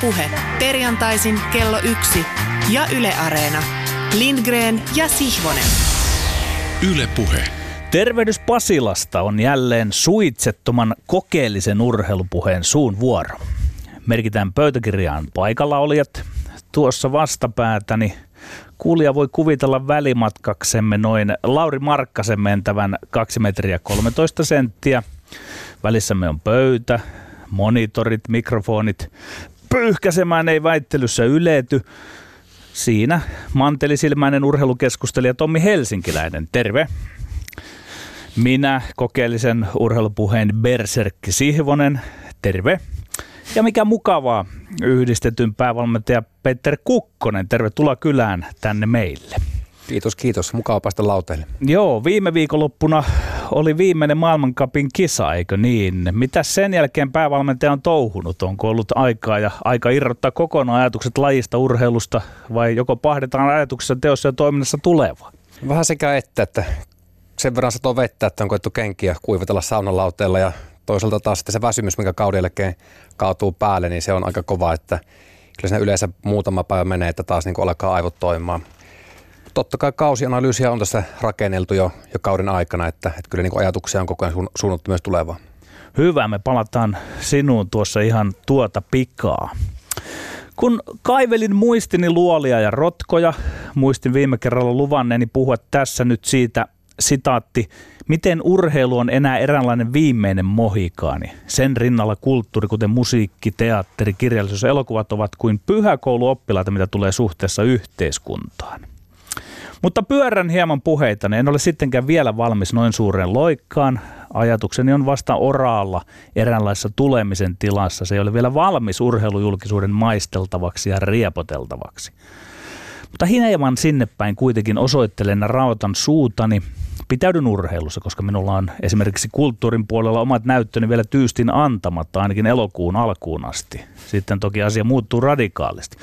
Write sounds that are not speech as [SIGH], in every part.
Puhe. Perjantaisin kello yksi ja Yle Areena. Lindgren ja Sihvonen. Yle Puhe. Tervehdys Pasilasta on jälleen suitsettoman kokeellisen urheilupuheen suun vuoro. Merkitään pöytäkirjaan paikalla olijat. Tuossa vastapäätäni kuulija voi kuvitella välimatkaksemme noin Lauri Markkasen mentävän 2 metriä 13 senttiä. Välissämme on pöytä, monitorit, mikrofonit. Pyyhkäsemään ei väittelyssä ylety. Siinä mantelisilmäinen urheilukeskustelija Tommi Helsinkiläinen. Terve. Minä kokeellisen urheilupuheen Berserkki Sihvonen. Terve. Ja mikä mukavaa, yhdistetyn päävalmentaja Peter Kukkonen. Tervetuloa kylään tänne meille. Kiitos, kiitos. Mukava päästä lauteille. Joo, viime viikonloppuna oli viimeinen maailmankapin kisa, eikö niin? Mitä sen jälkeen päävalmentaja on touhunut? Onko ollut aikaa ja aika irrottaa kokonaan ajatukset lajista, urheilusta vai joko pahdetaan ajatuksessa teossa ja toiminnassa tulevaa? Vähän sekä että, että sen verran satoo vettä, että on koettu kenkiä kuivatella saunalauteella ja toisaalta taas sitten se väsymys, mikä kauden jälkeen kaatuu päälle, niin se on aika kova, että kyllä siinä yleensä muutama päivä menee, että taas niin alkaa aivot toimimaan. Totta kai kausianalyysiä on tässä rakenneltu jo, jo kauden aikana, että, että kyllä niin ajatuksia on koko ajan suunnattu myös tulevaan. Hyvä, me palataan sinuun tuossa ihan tuota pikaa. Kun kaivelin muistini luolia ja rotkoja, muistin viime kerralla luvanneeni puhua tässä nyt siitä sitaatti, miten urheilu on enää eräänlainen viimeinen mohikaani. Sen rinnalla kulttuuri, kuten musiikki, teatteri, kirjallisuus ja elokuvat ovat kuin pyhäkouluoppilaita, mitä tulee suhteessa yhteiskuntaan. Mutta pyörän hieman puheita, niin en ole sittenkään vielä valmis noin suureen loikkaan. Ajatukseni on vasta oraalla eräänlaisessa tulemisen tilassa. Se ei ole vielä valmis urheilujulkisuuden maisteltavaksi ja riepoteltavaksi. Mutta hieman sinne päin kuitenkin osoittelen rautan suutani pitäydyn urheilussa, koska minulla on esimerkiksi kulttuurin puolella omat näyttöni vielä tyystin antamatta ainakin elokuun alkuun asti. Sitten toki asia muuttuu radikaalisti.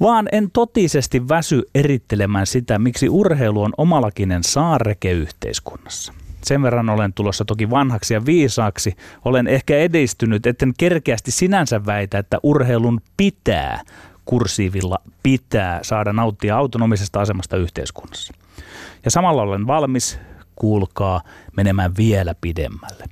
Vaan en totisesti väsy erittelemään sitä, miksi urheilu on omalakinen saareke yhteiskunnassa. Sen verran olen tulossa toki vanhaksi ja viisaaksi. Olen ehkä edistynyt, etten kerkeästi sinänsä väitä, että urheilun pitää kursiivilla pitää saada nauttia autonomisesta asemasta yhteiskunnassa. Ja samalla olen valmis kuulkaa, menemään vielä pidemmälle.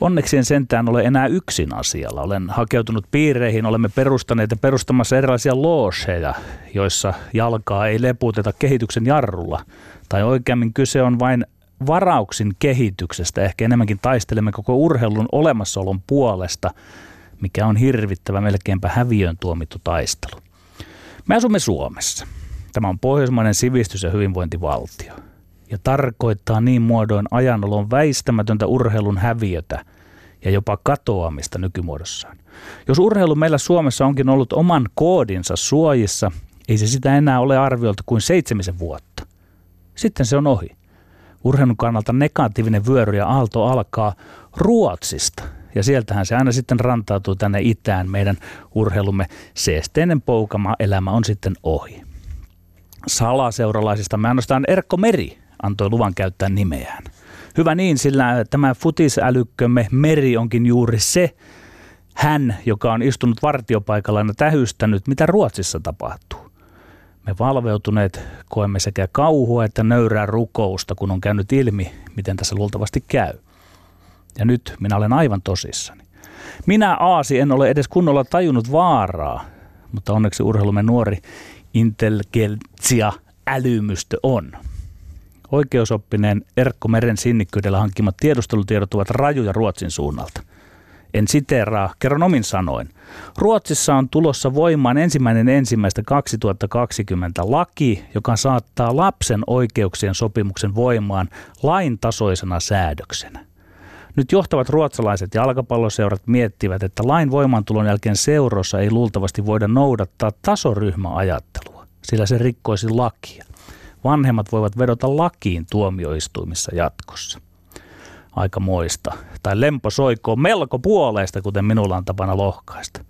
Onneksi en sentään ole enää yksin asialla. Olen hakeutunut piireihin, olemme perustaneet ja perustamassa erilaisia looseja, joissa jalkaa ei leputeta kehityksen jarrulla. Tai oikeammin kyse on vain varauksin kehityksestä. Ehkä enemmänkin taistelemme koko urheilun olemassaolon puolesta, mikä on hirvittävä melkeinpä häviön tuomittu taistelu. Me asumme Suomessa. Tämä on pohjoismainen sivistys- ja hyvinvointivaltio ja tarkoittaa niin muodoin ajanolon väistämätöntä urheilun häviötä ja jopa katoamista nykymuodossaan. Jos urheilu meillä Suomessa onkin ollut oman koodinsa suojissa, ei se sitä enää ole arviolta kuin seitsemisen vuotta. Sitten se on ohi. Urheilun kannalta negatiivinen vyöry ja aalto alkaa Ruotsista. Ja sieltähän se aina sitten rantautuu tänne itään. Meidän urheilumme seesteinen poukama elämä on sitten ohi. Salaseuralaisista me ainoastaan Erkko Meri antoi luvan käyttää nimeään. Hyvä niin, sillä tämä futisälykkömme Meri onkin juuri se hän, joka on istunut vartiopaikalla ja tähystänyt, mitä Ruotsissa tapahtuu. Me valveutuneet koemme sekä kauhua että nöyrää rukousta, kun on käynyt ilmi, miten tässä luultavasti käy. Ja nyt minä olen aivan tosissani. Minä Aasi en ole edes kunnolla tajunnut vaaraa, mutta onneksi urheilumme nuori intelligentsia älymystö on. Oikeusoppineen Erkko Meren sinnikkyydellä hankkimat tiedustelutiedot ovat rajuja Ruotsin suunnalta. En siteeraa, kerron omin sanoin. Ruotsissa on tulossa voimaan ensimmäinen ensimmäistä 2020 laki, joka saattaa lapsen oikeuksien sopimuksen voimaan lain tasoisena säädöksenä. Nyt johtavat ruotsalaiset jalkapalloseurat miettivät, että lain voimaantulon jälkeen seurossa ei luultavasti voida noudattaa tasoryhmäajattelua, sillä se rikkoisi lakia vanhemmat voivat vedota lakiin tuomioistuimissa jatkossa. Aika moista. Tai lempo soikoo melko puoleista, kuten minulla on tapana lohkaista.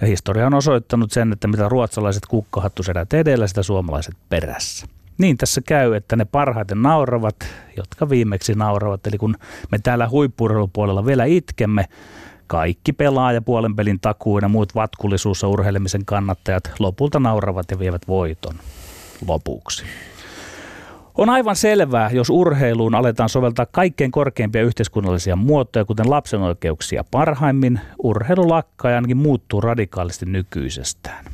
Ja historia on osoittanut sen, että mitä ruotsalaiset kukkahattuserät edellä, sitä suomalaiset perässä. Niin tässä käy, että ne parhaiten nauravat, jotka viimeksi nauravat. Eli kun me täällä huippurheilupuolella vielä itkemme, Kaikki pelaaja, puolen pelin takuu ja muut vatkullisuus ja urheilemisen kannattajat lopulta nauravat ja vievät voiton lopuksi. On aivan selvää, jos urheiluun aletaan soveltaa kaikkein korkeimpia yhteiskunnallisia muotoja, kuten lapsen oikeuksia parhaimmin, urheilu lakkaa ja ainakin muuttuu radikaalisti nykyisestään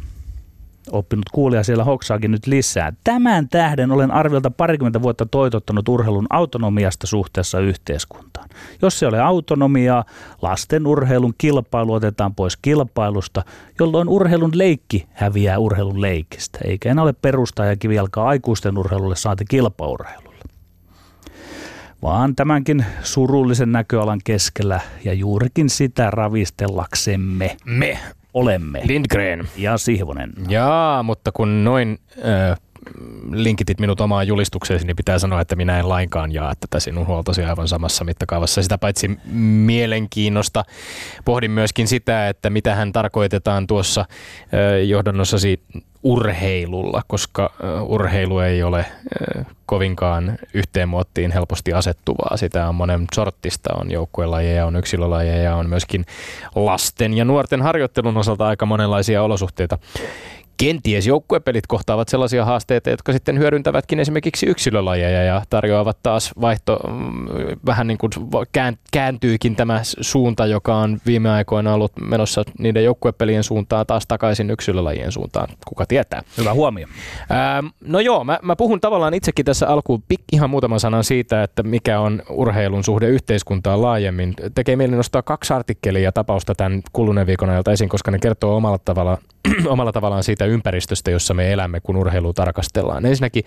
oppinut kuulija siellä hoksaakin nyt lisää. Tämän tähden olen arviolta parikymmentä vuotta toitottanut urheilun autonomiasta suhteessa yhteiskuntaan. Jos se ole autonomiaa, lasten urheilun kilpailu otetaan pois kilpailusta, jolloin urheilun leikki häviää urheilun leikistä, eikä enää ole perustaa ja kivijalkaa aikuisten urheilulle saati kilpaurheilulle. Vaan tämänkin surullisen näköalan keskellä ja juurikin sitä ravistellaksemme. Me olemme. Lindgren. Ja Sihvonen. Jaa, mutta kun noin äh, linkitit minut omaan julistukseesi, niin pitää sanoa, että minä en lainkaan jaa tätä sinun huoltosi aivan samassa mittakaavassa. Sitä paitsi mielenkiinnosta pohdin myöskin sitä, että mitä hän tarkoitetaan tuossa johdannossasi urheilulla, koska urheilu ei ole kovinkaan yhteen muottiin helposti asettuvaa. Sitä on monen sortista, on joukkuelajeja, on yksilölajeja, on myöskin lasten ja nuorten harjoittelun osalta aika monenlaisia olosuhteita kenties joukkuepelit kohtaavat sellaisia haasteita, jotka sitten hyödyntävätkin esimerkiksi yksilölajeja ja tarjoavat taas vaihto, mm, vähän niin kuin kääntyykin tämä suunta, joka on viime aikoina ollut menossa niiden joukkuepelien suuntaan taas takaisin yksilölajien suuntaan. Kuka tietää? Hyvä huomio. Ää, no joo, mä, mä puhun tavallaan itsekin tässä alkuun ihan muutaman sanan siitä, että mikä on urheilun suhde yhteiskuntaan laajemmin. Tekee mieli nostaa kaksi artikkelia tapausta tämän kuluneen viikon ajalta esiin, koska ne kertoo omalla tavalla [CLEARS THROAT] omalla tavallaan siitä ympäristöstä, jossa me elämme, kun urheilu tarkastellaan. Ensinnäkin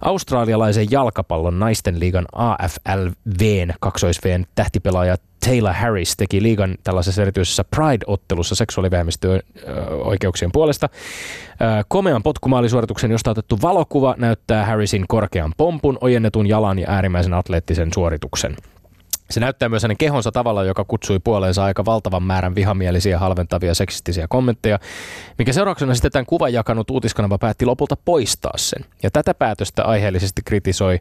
australialaisen jalkapallon naisten liigan AFLVn, kaksoisVn tähtipelaaja Taylor Harris teki liigan tällaisessa erityisessä Pride-ottelussa seksuaalivähemmistöjen oikeuksien puolesta. Komean potkumaalisuorituksen, josta otettu valokuva, näyttää Harrisin korkean pompun, ojennetun jalan ja äärimmäisen atleettisen suorituksen. Se näyttää myös hänen kehonsa tavalla, joka kutsui puoleensa aika valtavan määrän vihamielisiä, halventavia, seksistisiä kommentteja, mikä seurauksena sitten tämän kuvan jakanut uutiskanava päätti lopulta poistaa sen. Ja tätä päätöstä aiheellisesti kritisoi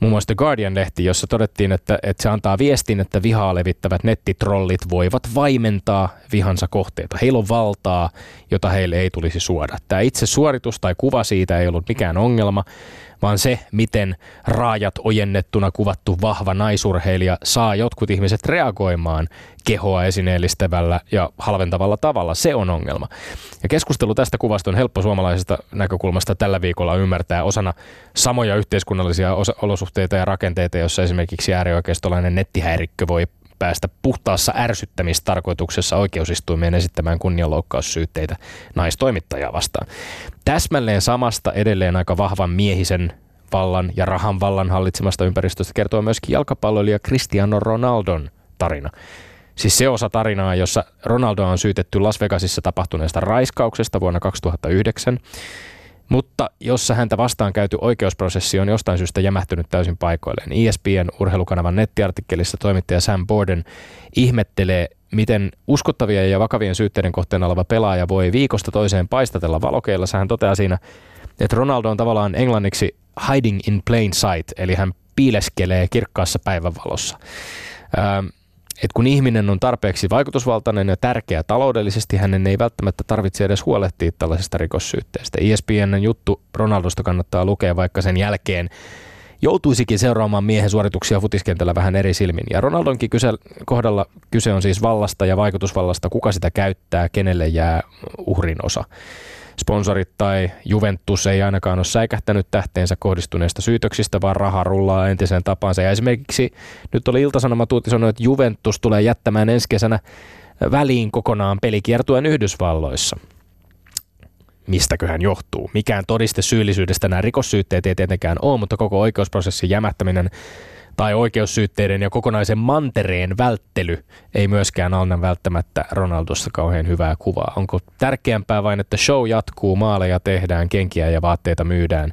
muun muassa The Guardian-lehti, jossa todettiin, että, että se antaa viestin, että vihaa levittävät nettitrollit voivat vaimentaa vihansa kohteita. Heillä on valtaa, jota heille ei tulisi suoda. Tämä itse suoritus tai kuva siitä ei ollut mikään ongelma, vaan se, miten raajat ojennettuna kuvattu vahva naisurheilija saa jotkut ihmiset reagoimaan kehoa esineellistävällä ja halventavalla tavalla, se on ongelma. Ja keskustelu tästä kuvasta on helppo suomalaisesta näkökulmasta tällä viikolla ymmärtää osana samoja yhteiskunnallisia olosuhteita ja rakenteita, jossa esimerkiksi äärioikeistolainen nettihäirikkö voi päästä puhtaassa ärsyttämistarkoituksessa oikeusistuimeen esittämään kunnianloukkaussyytteitä naistoimittajaa vastaan. Täsmälleen samasta edelleen aika vahvan miehisen vallan ja rahan vallan hallitsemasta ympäristöstä kertoo myöskin jalkapalloilija Cristiano Ronaldon tarina. Siis se osa tarinaa, jossa Ronaldo on syytetty Las Vegasissa tapahtuneesta raiskauksesta vuonna 2009 mutta jossa häntä vastaan käyty oikeusprosessi on jostain syystä jämähtynyt täysin paikoilleen. ESPN urheilukanavan nettiartikkelissa toimittaja Sam Borden ihmettelee, miten uskottavia ja vakavien syytteiden kohteena oleva pelaaja voi viikosta toiseen paistatella valokeilla. Hän toteaa siinä, että Ronaldo on tavallaan englanniksi hiding in plain sight, eli hän piileskelee kirkkaassa päivänvalossa. Ähm, et kun ihminen on tarpeeksi vaikutusvaltainen ja tärkeä taloudellisesti, hänen ei välttämättä tarvitse edes huolehtia tällaisesta rikossyytteestä. ESPNn juttu Ronaldosta kannattaa lukea, vaikka sen jälkeen joutuisikin seuraamaan miehen suorituksia futiskentällä vähän eri silmin. Ja Ronaldonkin kyse, kohdalla kyse on siis vallasta ja vaikutusvallasta, kuka sitä käyttää, kenelle jää uhrin osa. Sponsorit tai Juventus ei ainakaan ole säikähtänyt tähteensä kohdistuneista syytöksistä, vaan raha rullaa entiseen tapaansa. Ja esimerkiksi nyt oli Ilta-Sanomat uutisoinut, että Juventus tulee jättämään ensi kesänä väliin kokonaan pelikiertuen Yhdysvalloissa. Mistäköhän johtuu? Mikään todiste syyllisyydestä nämä rikossyytteet ei tietenkään ole, mutta koko oikeusprosessin jämättäminen tai oikeussyytteiden ja kokonaisen mantereen välttely ei myöskään anna välttämättä Ronaldosta kauhean hyvää kuvaa. Onko tärkeämpää vain, että show jatkuu, maaleja tehdään, kenkiä ja vaatteita myydään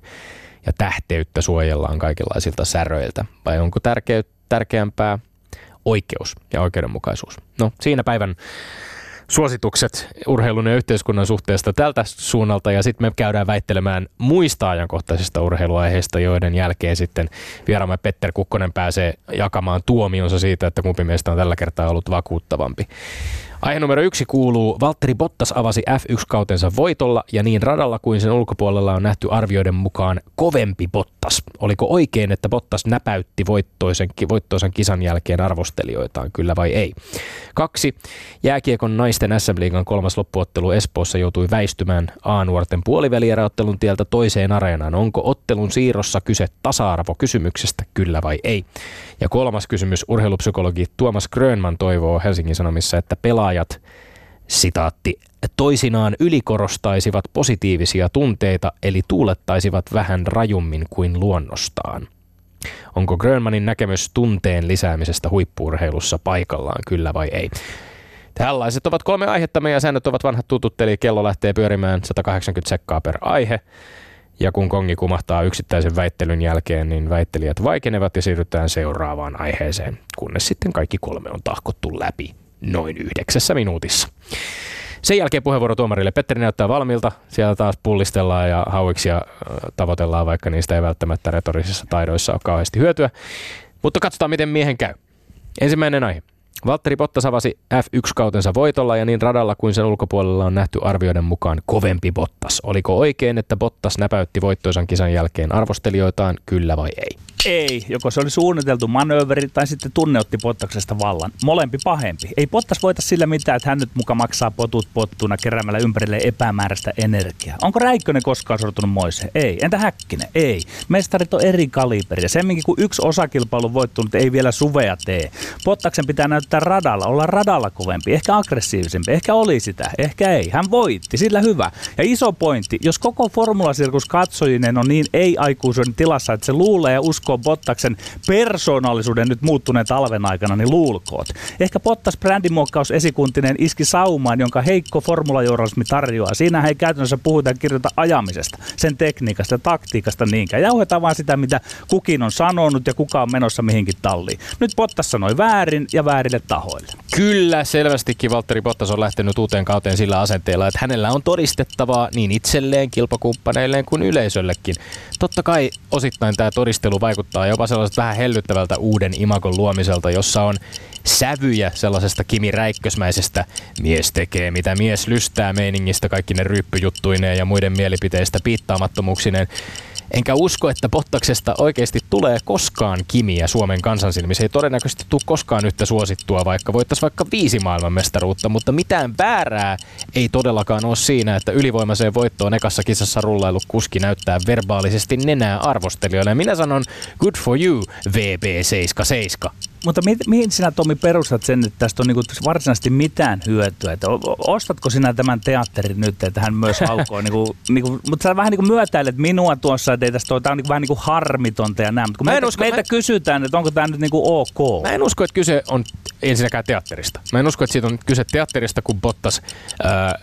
ja tähteyttä suojellaan kaikenlaisilta säröiltä? Vai onko tärkeä, tärkeämpää oikeus ja oikeudenmukaisuus? No siinä päivän suositukset urheilun ja yhteiskunnan suhteesta tältä suunnalta ja sitten me käydään väittelemään muista ajankohtaisista urheiluaiheista, joiden jälkeen sitten vieraamme Petter Kukkonen pääsee jakamaan tuomionsa siitä, että kumpi meistä on tällä kertaa ollut vakuuttavampi. Aihe numero yksi kuuluu, Valtteri Bottas avasi F1-kautensa voitolla ja niin radalla kuin sen ulkopuolella on nähty arvioiden mukaan kovempi Bottas. Oliko oikein, että Bottas näpäytti voittoisen, voittoisen kisan jälkeen arvostelijoitaan, kyllä vai ei? Kaksi. Jääkiekon naisten SM-liigan kolmas loppuottelu Espoossa joutui väistymään A-nuorten puolivälieräottelun tieltä toiseen areenaan. Onko ottelun siirrossa kyse tasa-arvokysymyksestä, kyllä vai ei? Ja kolmas kysymys, urheilupsykologi Tuomas Grönman toivoo Helsingin Sanomissa, että pelaajat, sitaatti, toisinaan ylikorostaisivat positiivisia tunteita, eli tuulettaisivat vähän rajummin kuin luonnostaan. Onko Grönmanin näkemys tunteen lisäämisestä huippuurheilussa paikallaan, kyllä vai ei? Tällaiset ovat kolme aihetta. Meidän säännöt ovat vanhat tutut, eli kello lähtee pyörimään 180 sekkaa per aihe. Ja kun kongi kumahtaa yksittäisen väittelyn jälkeen, niin väittelijät vaikenevat ja siirrytään seuraavaan aiheeseen, kunnes sitten kaikki kolme on tahkottu läpi noin yhdeksässä minuutissa. Sen jälkeen puheenvuoro tuomarille. Petteri näyttää valmiilta. Siellä taas pullistellaan ja hauiksia tavoitellaan, vaikka niistä ei välttämättä retorisissa taidoissa ole kauheasti hyötyä. Mutta katsotaan, miten miehen käy. Ensimmäinen aihe. Valtteri Bottas avasi F1-kautensa voitolla ja niin radalla kuin sen ulkopuolella on nähty arvioiden mukaan kovempi Bottas. Oliko oikein, että Bottas näpäytti voittoisan kisan jälkeen arvostelijoitaan, kyllä vai ei? Ei, joko se oli suunniteltu manööveri tai sitten tunneutti Pottaksesta vallan. Molempi pahempi. Ei Pottas voita sillä mitään, että hän nyt muka maksaa potut pottuna keräämällä ympärille epämääräistä energiaa. Onko Räikkönen koskaan sortunut moiseen? Ei. Entä Häkkinen? Ei. Mestarit on eri kaliberia. Semminkin kun yksi osakilpailu voittunut ei vielä suvea tee. Pottaksen pitää näyttää radalla, olla radalla kovempi, ehkä aggressiivisempi, ehkä oli sitä, ehkä ei. Hän voitti, sillä hyvä. Ja iso pointti, jos koko formulasirkus katsojinen on niin ei-aikuisuuden tilassa, että se luulee ja uskoo Bottaksen persoonallisuuden nyt muuttuneen talven aikana, niin luulkoot. Ehkä Bottas brändimuokkaus esikuntinen iski saumaan, jonka heikko formulajournalismi tarjoaa. Siinä ei käytännössä puhuta ja kirjoita ajamisesta, sen tekniikasta ja taktiikasta niinkään. Jauhetaan vaan sitä, mitä kukin on sanonut ja kuka on menossa mihinkin talliin. Nyt Bottas sanoi väärin ja väärille tahoille. Kyllä, selvästikin Valtteri Bottas on lähtenyt uuteen kauteen sillä asenteella, että hänellä on todistettavaa niin itselleen, kilpakumppaneilleen kuin yleisöllekin. Totta kai osittain tämä todistelu vaikuttaa jopa sellaiselta vähän hellyttävältä uuden imakon luomiselta, jossa on sävyjä sellaisesta Kimi Räikkösmäisestä mies tekee mitä mies lystää meiningistä kaikki ne ryyppyjuttuineen ja muiden mielipiteistä piittaamattomuuksineen. Enkä usko, että Bottaksesta oikeasti tulee koskaan kimiä Suomen kansansilmissä. Ei todennäköisesti tule koskaan yhtä suosittua, vaikka voittaisi vaikka viisi maailmanmestaruutta, mutta mitään väärää ei todellakaan ole siinä, että ylivoimaiseen voittoon ekassa kisassa rullailu kuski näyttää verbaalisesti nenää arvostelijoille. minä sanon good for you, VB77. Mutta mi- mihin sinä Tomi perustat sen, että tästä on niinku varsinaisesti mitään hyötyä? Että ostatko sinä tämän teatterin nyt, että hän myös [LAUGHS] haukoo? niinku, niinku, mutta sä vähän niinku myötäilet minua tuossa, että ei tästä ole, tämä on niinku vähän niinku harmitonta ja näin. Mutta kun meitä, usko, meitä mä... kysytään, että onko tämä nyt niinku ok. Mä en usko, että kyse on ensinnäkään teatterista. Mä en usko, että siitä on kyse teatterista, kun Bottas äh,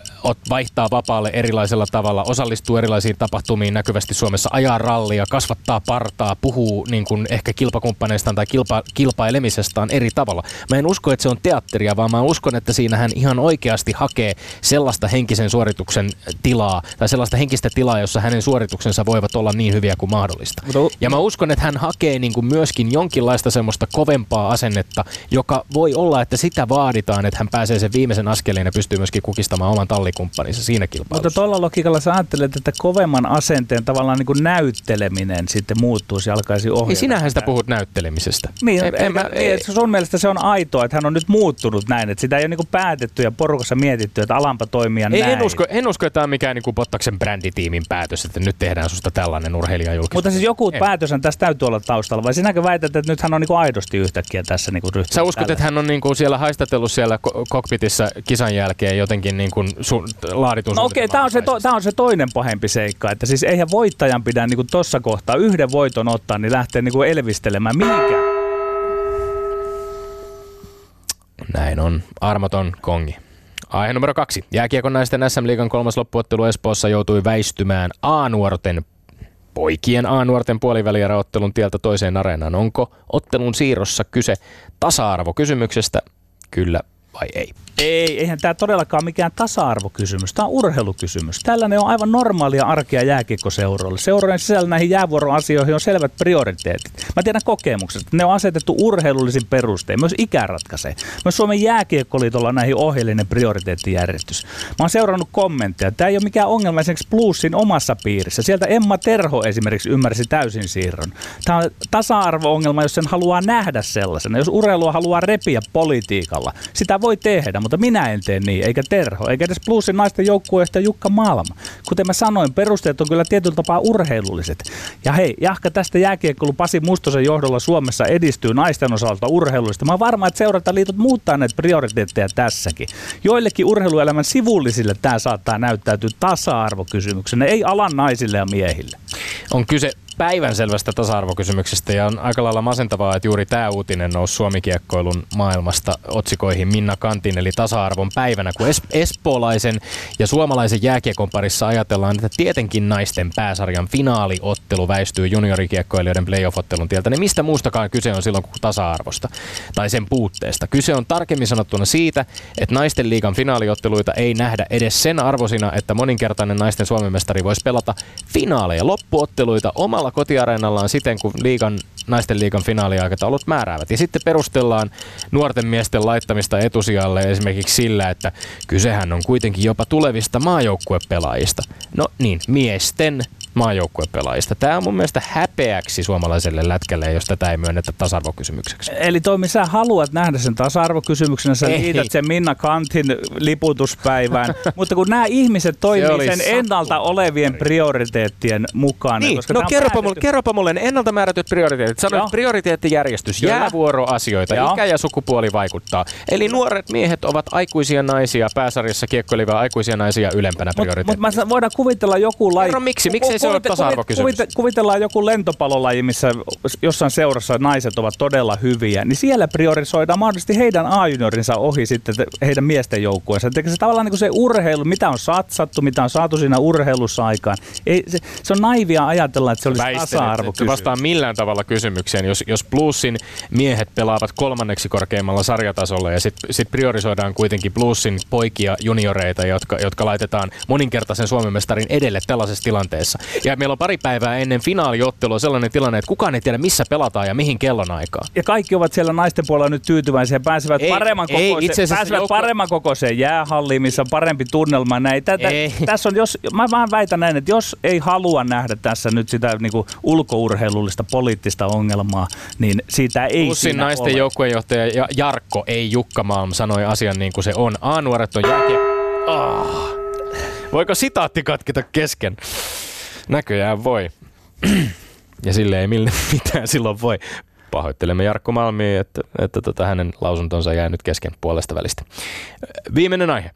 vaihtaa vapaalle erilaisella tavalla, osallistuu erilaisiin tapahtumiin näkyvästi Suomessa, ajaa rallia, kasvattaa partaa, puhuu niin kuin ehkä kilpakumppaneistaan tai kilpa, kilpailemisestaan eri tavalla. Mä en usko, että se on teatteria, vaan mä uskon, että siinä hän ihan oikeasti hakee sellaista henkisen suorituksen tilaa tai sellaista henkistä tilaa, jossa hänen suorituksensa voivat olla niin hyviä kuin mahdollista. Ja mä uskon, että hän hakee niin kuin myöskin jonkinlaista semmoista kovempaa asennetta, joka voi olla, että sitä vaaditaan, että hän pääsee sen viimeisen askeleen ja pystyy myöskin kukistamaan oman tallikumppaninsa siinä kilpailussa. Mutta tuolla logiikalla sä ajattelet, että kovemman asenteen tavallaan niin kuin näytteleminen sitten muuttuisi ja alkaisi ohjata. Ei sinähän sitä puhut näyttelemisestä. Niin, en, en, mä, ei, sun mielestä se on aitoa, että hän on nyt muuttunut näin, että sitä ei ole niin kuin päätetty ja porukassa mietitty, että alampa toimia ei, näin. En usko, en usko, että tämä on mikään niin kuin Pottaksen bränditiimin päätös, että nyt tehdään susta tällainen urheilijajulkisuus. Mutta siis joku päätös tässä täytyy olla taustalla, vai sinäkö väität, että nyt hän on niin kuin aidosti yhtäkkiä tässä niin kuin Sä uskot, tällä. että hän on niin kuin siellä haistatellut siellä kokpitissa kisan jälkeen jotenkin niin kuin su- laaditun No okei, okay, tämä on, se to, on se toinen pahempi seikka, että siis eihän voittajan pidä niin kuin tossa kohtaa yhden voiton ottaa, niin lähteä niin kuin elvistelemään mihinkään. Näin on. Armoton kongi. Aihe numero kaksi. Jääkiekon naisten SM-liigan kolmas loppuottelu Espoossa joutui väistymään A-nuorten poikien A-nuorten puolivälieräottelun tieltä toiseen areenaan. Onko ottelun siirrossa kyse tasa-arvokysymyksestä? Kyllä vai ei? Ei, eihän tämä todellakaan mikään tasa-arvokysymys. Tämä on urheilukysymys. Tällainen on aivan normaalia arkea jääkiekkoseuroille. Seurojen sisällä näihin jäävuoroasioihin on selvät prioriteetit. Mä tiedän kokemuksesta, ne on asetettu urheilullisin perustein. Myös ikä ratkaisee. Myös Suomen jääkiekkoliitolla on näihin ohjeellinen prioriteettijärjestys. Mä oon seurannut kommentteja. Tämä ei ole mikään ongelma esimerkiksi plussin omassa piirissä. Sieltä Emma Terho esimerkiksi ymmärsi täysin siirron. Tämä on tasa-arvo-ongelma, jos sen haluaa nähdä sellaisena. Jos urheilua haluaa repiä politiikalla, sitä voi tehdä, mutta minä en tee niin, eikä Terho, eikä edes Plusin naisten joukkueesta Jukka Malma. Kuten mä sanoin, perusteet on kyllä tietyllä tapaa urheilulliset. Ja hei, jahka tästä jääkiekkolu Pasi Mustosen johdolla Suomessa edistyy naisten osalta urheilullista. Mä oon varma, että seurantaliitot muuttaa näitä prioriteetteja tässäkin. Joillekin urheiluelämän sivullisille tämä saattaa näyttäytyä tasa-arvokysymyksenä, ei alan naisille ja miehille. On kyse päivänselvästä tasa-arvokysymyksestä ja on aika lailla masentavaa, että juuri tämä uutinen nousi suomikiekkoilun maailmasta otsikoihin Minna Kantin eli tasa-arvon päivänä, kun es- espoolaisen ja suomalaisen jääkiekon parissa ajatellaan, että tietenkin naisten pääsarjan finaaliottelu väistyy juniorikiekkoilijoiden playoff-ottelun tieltä, niin mistä muustakaan kyse on silloin kuin tasa-arvosta tai sen puutteesta. Kyse on tarkemmin sanottuna siitä, että naisten liigan finaaliotteluita ei nähdä edes sen arvosina, että moninkertainen naisten Suomen mestari voisi pelata finaaleja, loppuotteluita omalla omalla kotiareenallaan siten, kun liigan, naisten liigan finaaliaikataulut määräävät. Ja sitten perustellaan nuorten miesten laittamista etusijalle esimerkiksi sillä, että kysehän on kuitenkin jopa tulevista maajoukkuepelaajista. No niin, miesten maajoukkuepelaajista. Tämä on mun mielestä häpeäksi suomalaiselle lätkälle, jos tätä ei myönnetä tasa-arvokysymykseksi. Eli Toimi, sä haluat nähdä sen tasa-arvokysymyksenä, sä ei. liität sen Minna Kantin liputuspäivään, [LAUGHS] mutta kun nämä ihmiset toimii sen ennalta olevien prioriteettien mukaan. Niin, koska no kerropa, päätetty... mulle, kerropa mulle ne ennalta määrätyt prioriteetit. Sanoit prioriteettijärjestys, Kyllä. jäävuoroasioita, Joo. ikä ja sukupuoli vaikuttaa. Eli nuoret miehet ovat aikuisia naisia, pääsarjassa kiekkoilivaa aikuisia naisia ylempänä prioriteettina. Mutta mut voidaan kuvitella joku laji. Kerro miksi, miksi ei se ole tasa-arvokysymys. Kuvite, kuvitellaan joku lentopalolaji, missä jossain seurassa naiset ovat todella hyviä, niin siellä priorisoidaan mahdollisesti heidän A-juniorinsa ohi sitten heidän miesten joukkueensa. Eli se tavallaan niin kuin se urheilu, mitä on satsattu, mitä on saatu siinä urheilussa aikaan. Ei, se, se on naivia ajatella, että se olisi tasa-arvokysymys. vastaa millään tavalla kysymykseen. Jos, jos Bluesin miehet pelaavat kolmanneksi korkeimmalla sarjatasolla ja sitten sit priorisoidaan kuitenkin Bluesin poikia junioreita, jotka, jotka laitetaan moninkertaisen Suomen mestarin edelle tällaisessa tilanteessa. Ja meillä on pari päivää ennen finaaliottelua sellainen tilanne, että kukaan ei tiedä missä pelataan ja mihin kellonaikaan. Ja kaikki ovat siellä naisten puolella nyt tyytyväisiä ja pääsevät ei, paremman, ei, kokoiseen, pääsevät joukko... paremman kokoiseen jäähalliin, missä on parempi tunnelma. Näin. Tätä, tässä on, jos, mä vaan väitän näin, että jos ei halua nähdä tässä nyt sitä niin kuin ulkourheilullista poliittista ongelmaa, niin siitä ei Plussin naisten ole. joukkueenjohtaja Jarkko, ei Jukka Malm, sanoi asian niin kuin se on. A-nuoret on jääkie... Oh. Voiko sitaatti katketa kesken? Näköjään voi. [CLEARS THROAT] ja sille ei [LAUGHS] mitään silloin voi. Pahoittelemme Jarkko Malmi, että, että tota, hänen lausuntonsa jää nyt kesken puolesta välistä. Viimeinen aihe.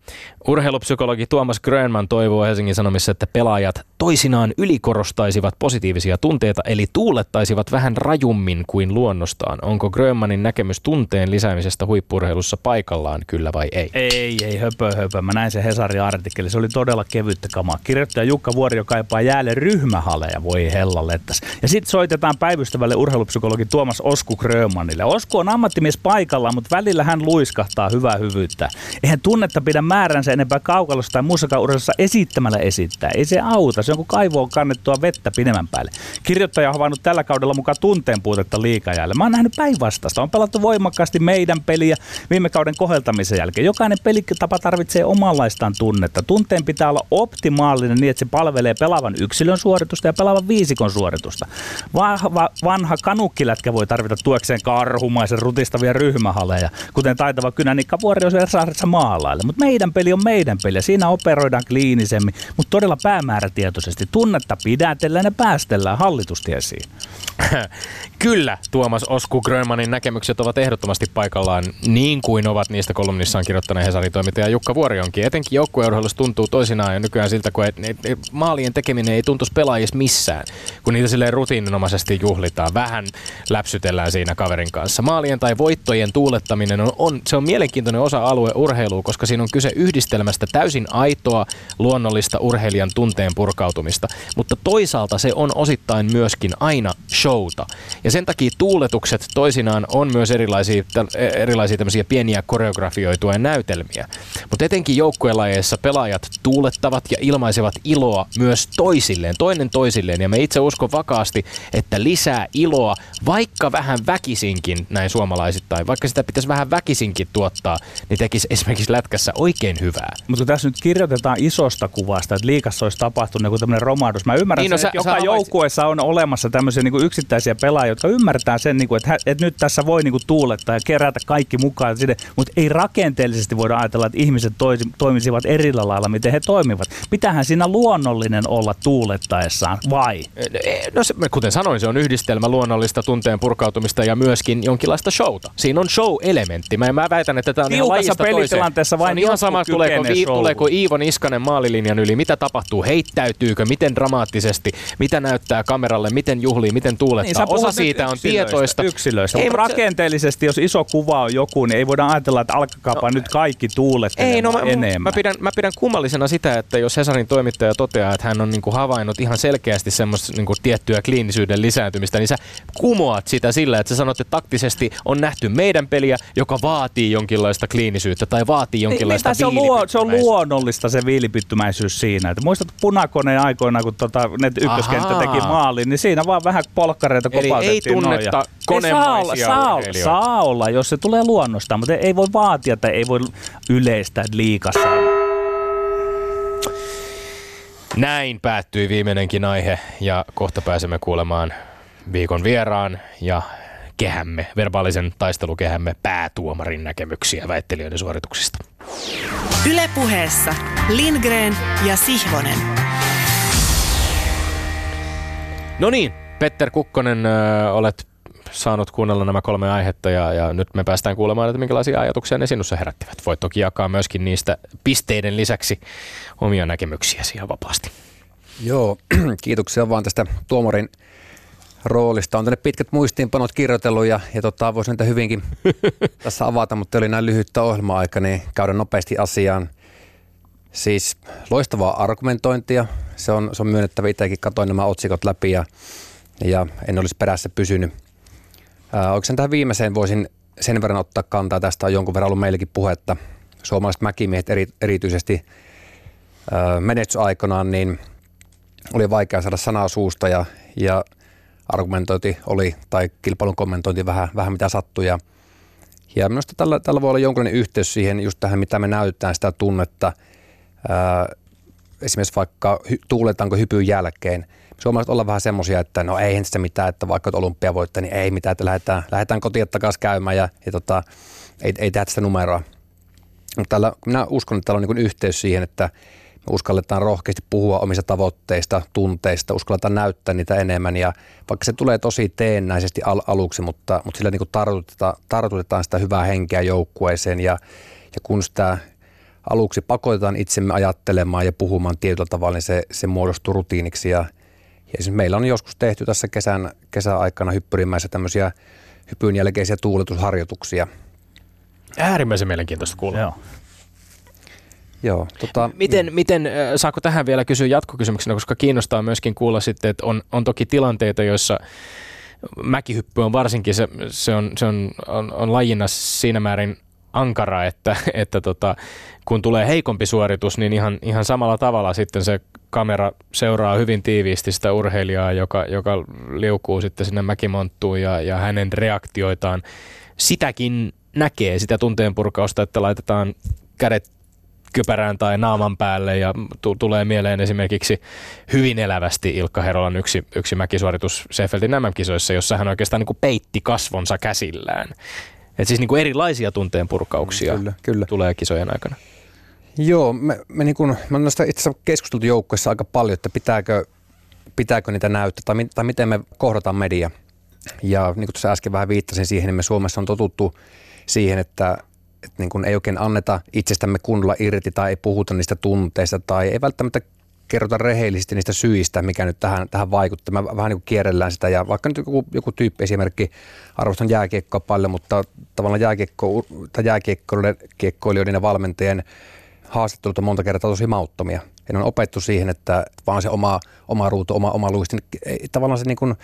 Urheilupsykologi Tuomas Grönman toivoo Helsingin Sanomissa, että pelaajat toisinaan ylikorostaisivat positiivisia tunteita, eli tuulettaisivat vähän rajummin kuin luonnostaan. Onko Grönmanin näkemys tunteen lisäämisestä huippurheilussa paikallaan, kyllä vai ei? Ei, ei, höpö, höpö. Mä näin sen Hesarin artikkeli. Se oli todella kevyttä kamaa. Kirjoittaja Jukka Vuorio kaipaa jäälle ryhmähaleja, voi hellalettas. Ja sitten soitetaan päivystävälle urheilupsykologi Tuomas Osku Grönmanille. Osku on ammattimies paikalla, mutta välillä hän luiskahtaa hyvää hyvyyttä. Eihän tunnetta pidä määränsä enempää kaukalossa tai urheilussa esittämällä esittää. Ei se auta. Se on kuin kaivoon kannettua vettä pidemmän päälle. Kirjoittaja on havainnut tällä kaudella mukaan tunteen puutetta liikajälle. Mä oon nähnyt päinvastasta. On pelattu voimakkaasti meidän peliä viime kauden koheltamisen jälkeen. Jokainen pelitapa tarvitsee omanlaistaan tunnetta. Tunteen pitää olla optimaalinen niin, että se palvelee pelaavan yksilön suoritusta ja pelaavan viisikon suoritusta. Vahva, vanha kanukkilätkä voi tarvita tuekseen karhumaisen rutistavia ryhmähaleja, kuten taitava kynänikka Vuori on maalaille. Mutta meidän peli on meidän peli ja siinä operoidaan kliinisemmin, mutta todella päämäärätietoisesti. Tunnetta pidätellään ja päästellään hallitustiesiin. [LAUGHS] Kyllä, Tuomas Osku Grönmanin näkemykset ovat ehdottomasti paikallaan, niin kuin ovat niistä kolumnissaan kirjoittaneen Hesarin toimittaja Jukka Vuorionkin. Etenkin joukkueurheilussa tuntuu toisinaan ja nykyään siltä, kun et, et, et, maalien tekeminen ei tuntuisi pelaajissa missään, kun niitä silleen rutiininomaisesti juhlitaan. Vähän läpsyt venytellään siinä kaverin kanssa. Maalien tai voittojen tuulettaminen on, on, se on mielenkiintoinen osa-alue urheilua, koska siinä on kyse yhdistelmästä täysin aitoa, luonnollista urheilijan tunteen purkautumista. Mutta toisaalta se on osittain myöskin aina showta. Ja sen takia tuuletukset toisinaan on myös erilaisia, erilaisia tämmöisiä pieniä koreografioituja näytelmiä. Mutta etenkin joukkuelajeissa pelaajat tuulettavat ja ilmaisevat iloa myös toisilleen, toinen toisilleen. Ja me itse uskon vakaasti, että lisää iloa, vaikka vähän väkisinkin näin suomalaisittain, vaikka sitä pitäisi vähän väkisinkin tuottaa, niin tekisi esimerkiksi lätkässä oikein hyvää. Mutta tässä nyt kirjoitetaan isosta kuvasta, että liikassa olisi tapahtunut joku tämmöinen romahdus. Mä ymmärrän, niin, no, sen, että sä, joka sä joukkueessa on olemassa tämmöisiä niin kuin yksittäisiä pelaajia, jotka ymmärtää sen, niin kuin, että, että nyt tässä voi niin kuin tuulettaa ja kerätä kaikki mukaan, sinne, mutta ei rakenteellisesti voida ajatella, että ihmiset toisi, toimisivat erillä lailla, miten he toimivat. Pitähän siinä luonnollinen olla tuulettaessaan, vai? No se, kuten sanoin, se on yhdistelmä luonnollista tunteen purkautumista ja myöskin jonkinlaista showta. Siinä on show-elementti. Mä, mä väitän, että tämä on ihan lajista pelitilanteessa vain ihan sama, tuleeko, vi, tuleeko Iivo Niskanen maalilinjan yli, mitä tapahtuu, heittäytyykö, miten dramaattisesti, mitä näyttää kameralle, miten juhlii, miten tuulettaa. Niin, Osa siitä on tietoista. Yksilöistä, ei, rakenteellisesti, jos iso kuva on joku, niin ei voida ajatella, että alkakaapa no, nyt kaikki tuulettelemaan ei, no, mä, enemmän. Mä pidän, mä pidän kummallisena sitä, että jos Hesarin toimittaja toteaa, että hän on niinku havainnut ihan selkeästi semmoista niinku tiettyä kliinisyyden lisääntymistä, niin sä kumoat sitä sillä, että sä sanot, että taktisesti on nähty meidän peliä, joka vaatii jonkinlaista kliinisyyttä tai vaatii niin, jonkinlaista niin, se, on luo, se on luonnollista se viilipyttymäisyys siinä. Että muistat punakoneen aikoina, kun tota, ne ykköskenttä teki maalin, niin siinä vaan vähän polkkareita kopautettiin. Eli ei tunnetta saa olla, saa, olla, saa olla, jos se tulee luonnosta, mutta ei voi vaatia tai ei voi yleistää liikassa. Näin päättyi viimeinenkin aihe ja kohta pääsemme kuulemaan viikon vieraan ja kehämme, verbaalisen taistelukehämme päätuomarin näkemyksiä väittelijöiden suorituksista. Ylepuheessa Lindgren ja Sihvonen. No niin, Petter Kukkonen, ö, olet saanut kuunnella nämä kolme aihetta ja, ja nyt me päästään kuulemaan, että minkälaisia ajatuksia ne sinussa herättivät. Voit toki jakaa myöskin niistä pisteiden lisäksi omia näkemyksiäsi ihan vapaasti. Joo, [CLEARS THROAT] kiitoksia vaan tästä tuomarin roolista. On tänne pitkät muistiinpanot kirjoitellut ja, ja tota, voisin niitä hyvinkin [LAUGHS] tässä avata, mutta oli näin lyhyttä ohjelma-aika, niin käydä nopeasti asiaan. Siis loistavaa argumentointia. Se on, se on myönnettävä. Itsekin katoin nämä otsikot läpi ja, ja en olisi perässä pysynyt. Ää, oikeastaan tähän viimeiseen voisin sen verran ottaa kantaa. Tästä on jonkun verran ollut meillekin puhetta. Suomalaiset mäkimiehet eri, erityisesti menetysaikanaan, niin oli vaikea saada sanaa suusta ja, ja argumentointi oli, tai kilpailun kommentointi vähän, vähän mitä sattui. Ja, ja minusta tällä, tällä voi olla jonkinlainen yhteys siihen just tähän, mitä me näytetään sitä tunnetta. Ää, esimerkiksi vaikka hy, tuuletaanko hypyn jälkeen. Suomalaiset ollaan vähän semmoisia, että no ei se mitään, että vaikka olympia voittaa, niin ei mitään, että lähdetään, lähdetään kotiin takaisin käymään ja, ja tota, ei, ei tehdä sitä numeroa. Mutta minä uskon, että täällä on niin yhteys siihen, että uskalletaan rohkeasti puhua omista tavoitteista, tunteista, uskalletaan näyttää niitä enemmän ja vaikka se tulee tosi teennäisesti al- aluksi, mutta, mutta sillä niin tartutetaan, tartutetaan sitä hyvää henkeä joukkueeseen ja, ja kun sitä aluksi pakotetaan itsemme ajattelemaan ja puhumaan tietyllä tavalla, niin se, se muodostuu rutiiniksi ja, ja siis meillä on joskus tehty tässä kesän, kesäaikana hyppyrimäessä tämmöisiä hypyn jälkeisiä tuuletusharjoituksia. Äärimmäisen mielenkiintoista kuulla. Joo. Joo, tota, miten, niin. miten, saako tähän vielä kysyä jatkokysymyksenä, koska kiinnostaa myöskin kuulla sitten, että on, on toki tilanteita, joissa mäkihyppy on varsinkin, se, se, on, se on, on, on lajina siinä määrin ankara, että, että tota, kun tulee heikompi suoritus, niin ihan, ihan samalla tavalla sitten se kamera seuraa hyvin tiiviisti sitä urheilijaa, joka, joka liukuu sitten sinne mäkimonttuun ja, ja hänen reaktioitaan. Sitäkin näkee, sitä tunteen purkausta, että laitetaan kädet kypärään tai naaman päälle ja t- tulee mieleen esimerkiksi hyvin elävästi Ilkka Herolan yksi, yksi mäkisuoritus Seefeldin MM-kisoissa, jossa hän oikeastaan niin kuin peitti kasvonsa käsillään. Et siis niin kuin erilaisia tunteen purkauksia kyllä, kyllä. tulee kisojen aikana. Joo, me, me, niin kuin, me on itse asiassa keskusteltu joukkueessa aika paljon, että pitääkö, pitääkö niitä näyttää tai, tai miten me kohdataan media. Ja niin kuin tuossa äsken vähän viittasin siihen, niin me Suomessa on totuttu siihen, että että niin kuin ei oikein anneta itsestämme kunnolla irti tai ei puhuta niistä tunteista tai ei välttämättä kerrota rehellisesti niistä syistä, mikä nyt tähän, tähän vaikuttaa. Me vähän niin kuin kierrellään sitä ja vaikka nyt joku, joku tyyppi esimerkki, arvostan jääkiekkoa paljon, mutta tavallaan jääkiekko, tai jääkiekkoilijoiden ja valmentajien haastattelut on monta kertaa tosi mauttomia. Ja on opettu siihen, että vaan se oma, oma ruutu, oma, oma luisti. Tavallaan se niin kuin,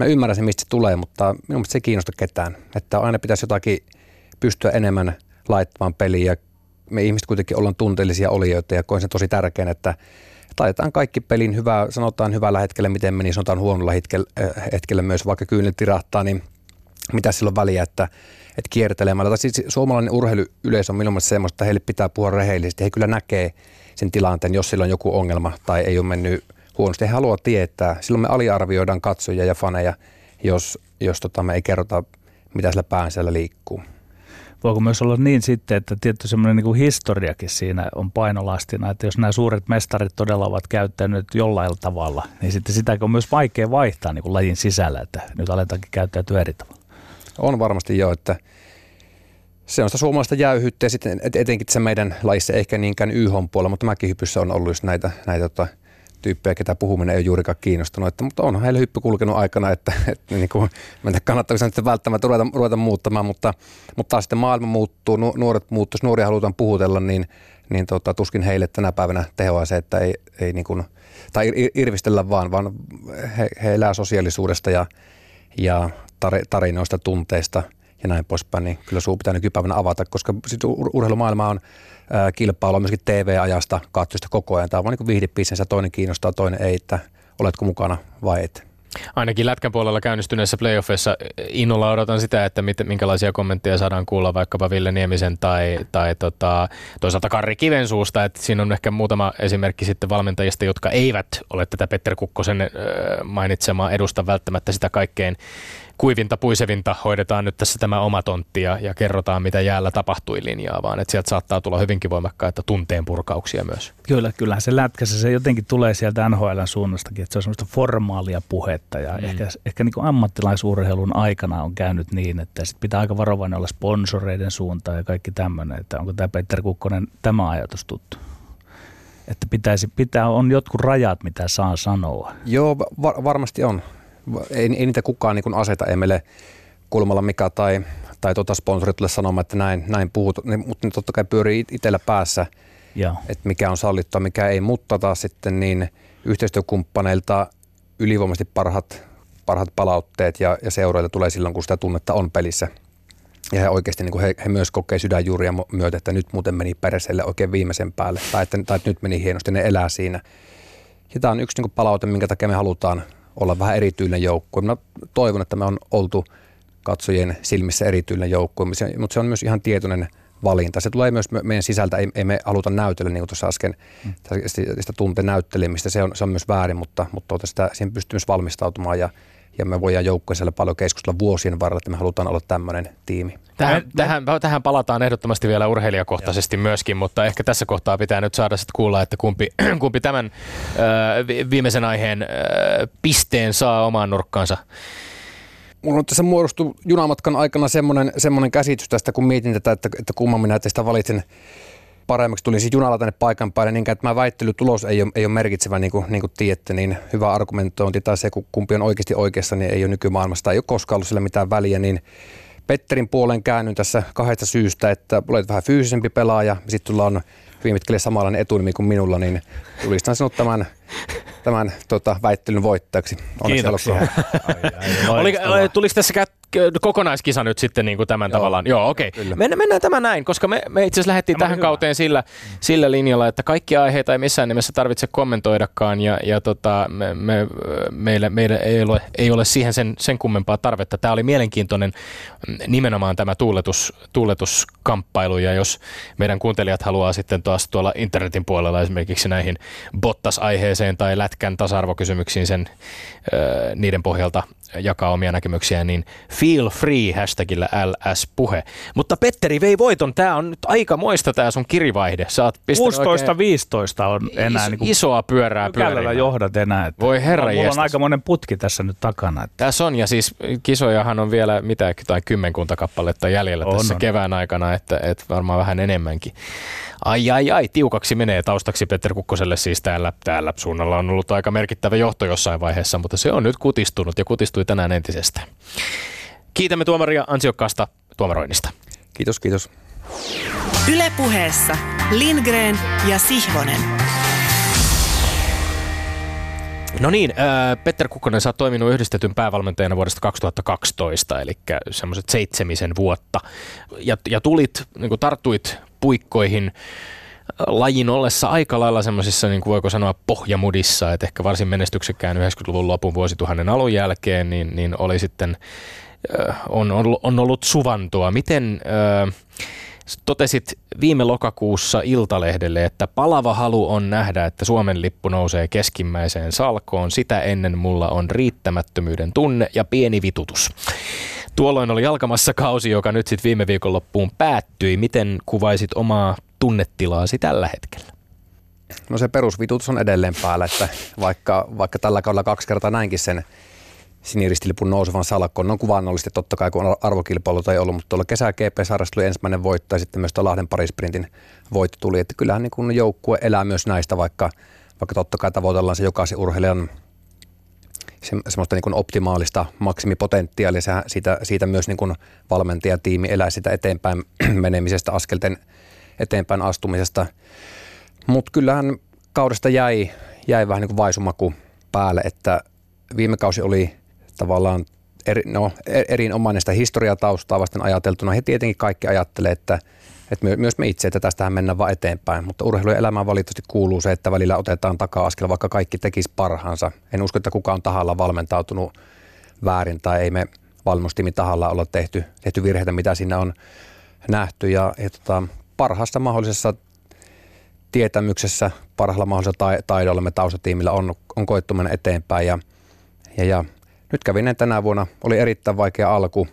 mä ymmärrän sen, mistä se tulee, mutta minun mielestä se ei kiinnosta ketään. Että aina pitäisi jotakin pystyä enemmän laittamaan peliä. Ja me ihmiset kuitenkin ollaan tunteellisia olijoita ja koen sen tosi tärkeän, että laitetaan kaikki pelin hyvää, sanotaan hyvällä hetkellä, miten meni, sanotaan huonolla hetkellä, äh, hetkellä myös, vaikka kyynel tirahtaa, niin mitä silloin väliä, että, että kiertelemällä. Tai siis suomalainen urheiluyleisö on minun mielestä semmoista, että heille pitää puhua rehellisesti. He kyllä näkee sen tilanteen, jos sillä on joku ongelma tai ei ole mennyt huonosti. He haluaa tietää. Silloin me aliarvioidaan katsojia ja faneja, jos, jos tota, me ei kerrota, mitä sillä pään siellä liikkuu. Voiko myös olla niin sitten, että tietty semmoinen niin historiakin siinä on painolastina, että jos nämä suuret mestarit todella ovat käyttäneet jollain tavalla, niin sitten sitä on myös vaikea vaihtaa niin kuin lajin sisällä, että nyt aletaankin käyttäytyä eri tavalla. On varmasti jo, että se on sitä suomalaista jäyhyyttä ja sitten etenkin se meidän lajissa ehkä niinkään YH puolella, mutta mäkihypyssä on ollut just näitä, näitä tota, tyyppejä, ketä puhuminen ei ole juurikaan kiinnostunut. Että, mutta on heillä hyppy kulkenut aikana, että, että niin kuin, kannattaako sitten välttämättä ruveta, ruveta muuttamaan, mutta, mutta taas sitten maailma muuttuu, nuoret muuttuu, jos nuoria halutaan puhutella, niin, niin tota, tuskin heille tänä päivänä tehoa se, että ei, ei niin kuin, tai irvistellä vaan, vaan he, he elää sosiaalisuudesta ja, ja tarinoista, tunteista ja näin poispäin, niin kyllä suu pitää nykypäivänä avata, koska urheilumaailma on kilpailua myöskin TV-ajasta katsojista koko ajan. Tämä on vaan niin viihdebisnes toinen kiinnostaa, toinen ei, että oletko mukana vai et. Ainakin Lätkän puolella käynnistyneissä playoffeissa innolla odotan sitä, että mit, minkälaisia kommentteja saadaan kuulla vaikkapa Ville Niemisen tai, tai tota, toisaalta Karri Kiven suusta. Että siinä on ehkä muutama esimerkki sitten valmentajista, jotka eivät ole tätä Petter Kukkosen mainitsemaa edusta välttämättä sitä kaikkein kuivinta, puisevinta hoidetaan nyt tässä tämä oma tontti ja, ja kerrotaan, mitä jäällä tapahtui linjaa, vaan että sieltä saattaa tulla hyvinkin voimakkaita tunteen purkauksia myös. Kyllä, kyllä se lätkässä se jotenkin tulee sieltä NHL suunnastakin, että se on semmoista formaalia puhetta ja mm. ehkä, ehkä niin kuin ammattilaisurheilun aikana on käynyt niin, että sit pitää aika varovainen olla sponsoreiden suuntaan ja kaikki tämmöinen, että onko tämä Petter Kukkonen tämä ajatus tuttu? Että pitäisi, pitää, on jotkut rajat, mitä saa sanoa. Joo, var, varmasti on ei, ei niitä kukaan niin aseta, ei meille kulmalla mikä tai, tai tota sponsorit tule sanomaan, että näin, näin puhut, mutta ne totta kai pyörii itsellä päässä, että mikä on sallittua, mikä ei, mutta taas sitten niin yhteistyökumppaneilta ylivoimaisesti parhaat, parhaat palautteet ja, ja seuroilta tulee silloin, kun sitä tunnetta on pelissä. Ja he oikeasti niin he, he myös kokee sydänjuuria myötä, että nyt muuten meni pereselle oikein viimeisen päälle, tai että, tai että nyt meni hienosti, ne elää siinä. Ja tämä on yksi niin palaute, minkä takia me halutaan olla vähän erityinen joukkue. Mä toivon, että me on oltu katsojien silmissä erityinen joukkue, mutta se on myös ihan tietoinen valinta. Se tulee myös meidän sisältä, ei, ei me haluta näytellä, niin kuin tuossa äsken, mm. sitä tunteen näyttelemistä, se on, se on myös väärin, mutta, mutta tuota sitä, siihen pystyy myös valmistautumaan ja, ja me voidaan joukkueelle paljon keskustella vuosien varrella, että me halutaan olla tämmöinen tiimi. Tähän, tähän, tähän palataan ehdottomasti vielä urheilijakohtaisesti Joo. myöskin, mutta ehkä tässä kohtaa pitää nyt saada sitten kuulla, että kumpi, [CLEARS THROAT] kumpi tämän ö, viimeisen aiheen ö, pisteen saa omaan nurkkaansa. Mulla on tässä muodostu junamatkan aikana semmoinen, semmoinen käsitys tästä, kun mietin tätä, että, että kumman minä teistä valitsen paremmaksi. Tulin siis junalla tänne paikan päälle, niin että mä väittelytulos ei ole, ei ole merkitsevä, niin kuin, niin kuin tiedätte, niin hyvä argumentointi tai se, kun kumpi on oikeasti oikeassa, niin ei ole nykymaailmassa, ei ole koskaan ollut sillä mitään väliä, niin Petterin puolen käännyn tässä kahdesta syystä, että olet vähän fyysisempi pelaaja, sitten sulla on hyvin pitkälle samanlainen etunimi kuin minulla, niin tulistan sinut tämän, tämän tota, väittelyn voittajaksi. Onneksi Kiitoksia. Ai, ai, tuliko tässä kokonaiskisa nyt sitten niin kuin tämän Joo. tavallaan. Joo, okei. Okay. Mennään, mennään tämä näin, koska me, me itse asiassa lähdettiin tämä tähän hyvä. kauteen sillä, sillä linjalla, että kaikki aiheita ei missään nimessä tarvitse kommentoidakaan ja, ja tota, me, me, meillä, meillä ei, ole, ei ole siihen sen, sen kummempaa tarvetta. Tämä oli mielenkiintoinen nimenomaan tämä tuuletus, tuuletuskamppailu ja jos meidän kuuntelijat haluaa sitten taas tuolla internetin puolella esimerkiksi näihin Bottas-aiheeseen tai Lätkän tasa-arvokysymyksiin sen, niiden pohjalta jakaa omia näkemyksiä, niin feel free hashtagillä LS-puhe. Mutta Petteri vei voiton. Tämä on nyt aika moista tämä sun kirivaihde. Sä oot 16-15 on enää is- niin isoa pyörää pyörimään. johdat enää. Että Voi herra Mulla on jestas. aikamoinen putki tässä nyt takana. Että Tässä on, ja siis kisojahan on vielä mitä, tai kymmenkunta kappaletta jäljellä On, tässä on. kevään aikana, että, että varmaan vähän enemmänkin. Ai ai ai, tiukaksi menee taustaksi Petter Kukkoselle siis täällä, täällä suunnalla on ollut aika merkittävä johto jossain vaiheessa, mutta se on nyt kutistunut ja kutistui tänään entisestään. Kiitämme tuomaria ansiokkaasta tuomaroinnista. Kiitos, kiitos. Ylepuheessa Lindgren ja Sihvonen. No niin, äh, Petter Kukkonen, sä oot toiminut yhdistetyn päävalmentajana vuodesta 2012, eli semmoiset seitsemisen vuotta. Ja, ja tulit, niin tarttuit puikkoihin äh, lajin ollessa aika lailla semmoisissa, niin kuin voiko sanoa, pohjamudissa, että ehkä varsin menestyksekkään 90-luvun lopun vuosituhannen alun jälkeen, niin, niin oli sitten, äh, on, on, on ollut suvantoa. Miten... Äh, Totesit viime lokakuussa Iltalehdelle, että palava halu on nähdä, että Suomen lippu nousee keskimmäiseen salkoon. Sitä ennen mulla on riittämättömyyden tunne ja pieni vitutus. Tuolloin oli alkamassa kausi, joka nyt sitten viime viikonloppuun päättyi. Miten kuvaisit omaa tunnetilaasi tällä hetkellä? No se perusvitutus on edelleen päällä, että vaikka, vaikka tällä kaudella kaksi kertaa näinkin sen siniristilipun nousevan salakkoon. No kuvaannollisesti totta kai, kun arvokilpailuta ei ollut, mutta tuolla kesä GP-sarjassa tuli ensimmäinen voitto ja sitten myös Lahden parisprintin voitto tuli. Että kyllähän niin kun joukkue elää myös näistä, vaikka, vaikka totta kai tavoitellaan se jokaisen urheilijan se, semmoista niin optimaalista maksimipotentiaalia. Siitä, siitä myös niin valmentajatiimi elää sitä eteenpäin menemisestä, askelten eteenpäin astumisesta. Mutta kyllähän kaudesta jäi, jäi vähän niin vaisumaku päälle, että viime kausi oli tavallaan eri, no, e- erinomainen sitä historiataustaa vasten ajateltuna. He tietenkin kaikki ajattelee, että, että my- myös me itse, että tästähän mennään vaan eteenpäin. Mutta urheilun elämään valitettavasti kuuluu se, että välillä otetaan taka-askel, vaikka kaikki tekisi parhaansa. En usko, että kukaan on tahalla valmentautunut väärin tai ei me valmennustimi tahalla olla tehty, tehty virheitä, mitä siinä on nähty. Ja, ja tota, parhaassa mahdollisessa tietämyksessä, parhaalla mahdollisella tai, taidolla me taustatiimillä on, on koettu mennä eteenpäin. Ja, ja, ja nyt kävi näin tänä vuonna. Oli erittäin vaikea alku.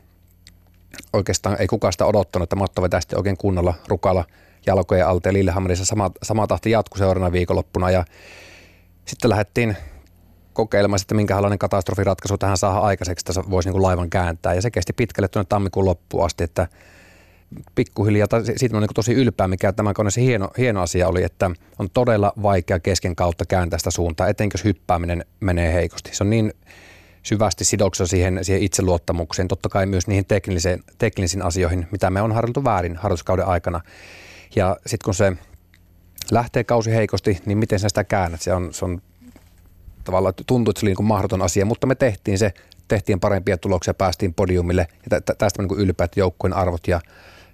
Oikeastaan ei kukaan sitä odottanut, että Matto vetästi oikein kunnolla rukalla jalkojen alta ja Lillehammerissa sama, sama tahti jatkui seuraavana viikonloppuna. Ja sitten lähdettiin kokeilemaan, että minkälainen katastrofiratkaisu tähän saa aikaiseksi, että voisi niin kuin laivan kääntää. Ja se kesti pitkälle tuonne tammikuun loppuun asti, että pikkuhiljaa, tai siitä on niin tosi ylpeä, mikä tämän koneessa hieno, hieno asia oli, että on todella vaikea kesken kautta kääntää sitä suuntaa, etenkin jos hyppääminen menee heikosti. Se on niin syvästi sidoksessa siihen, siihen itseluottamukseen, totta kai myös niihin teknisiin, teknisiin asioihin, mitä me on harjoiteltu väärin harjoituskauden aikana. Ja sitten kun se lähtee kausi heikosti, niin miten sä sitä käännät? Se on, se on tavallaan tuntuu, että se oli niin mahdoton asia, mutta me tehtiin se, tehtiin parempia tuloksia, päästiin podiumille ja tä- tästä niin ylpeät joukkueen arvot ja,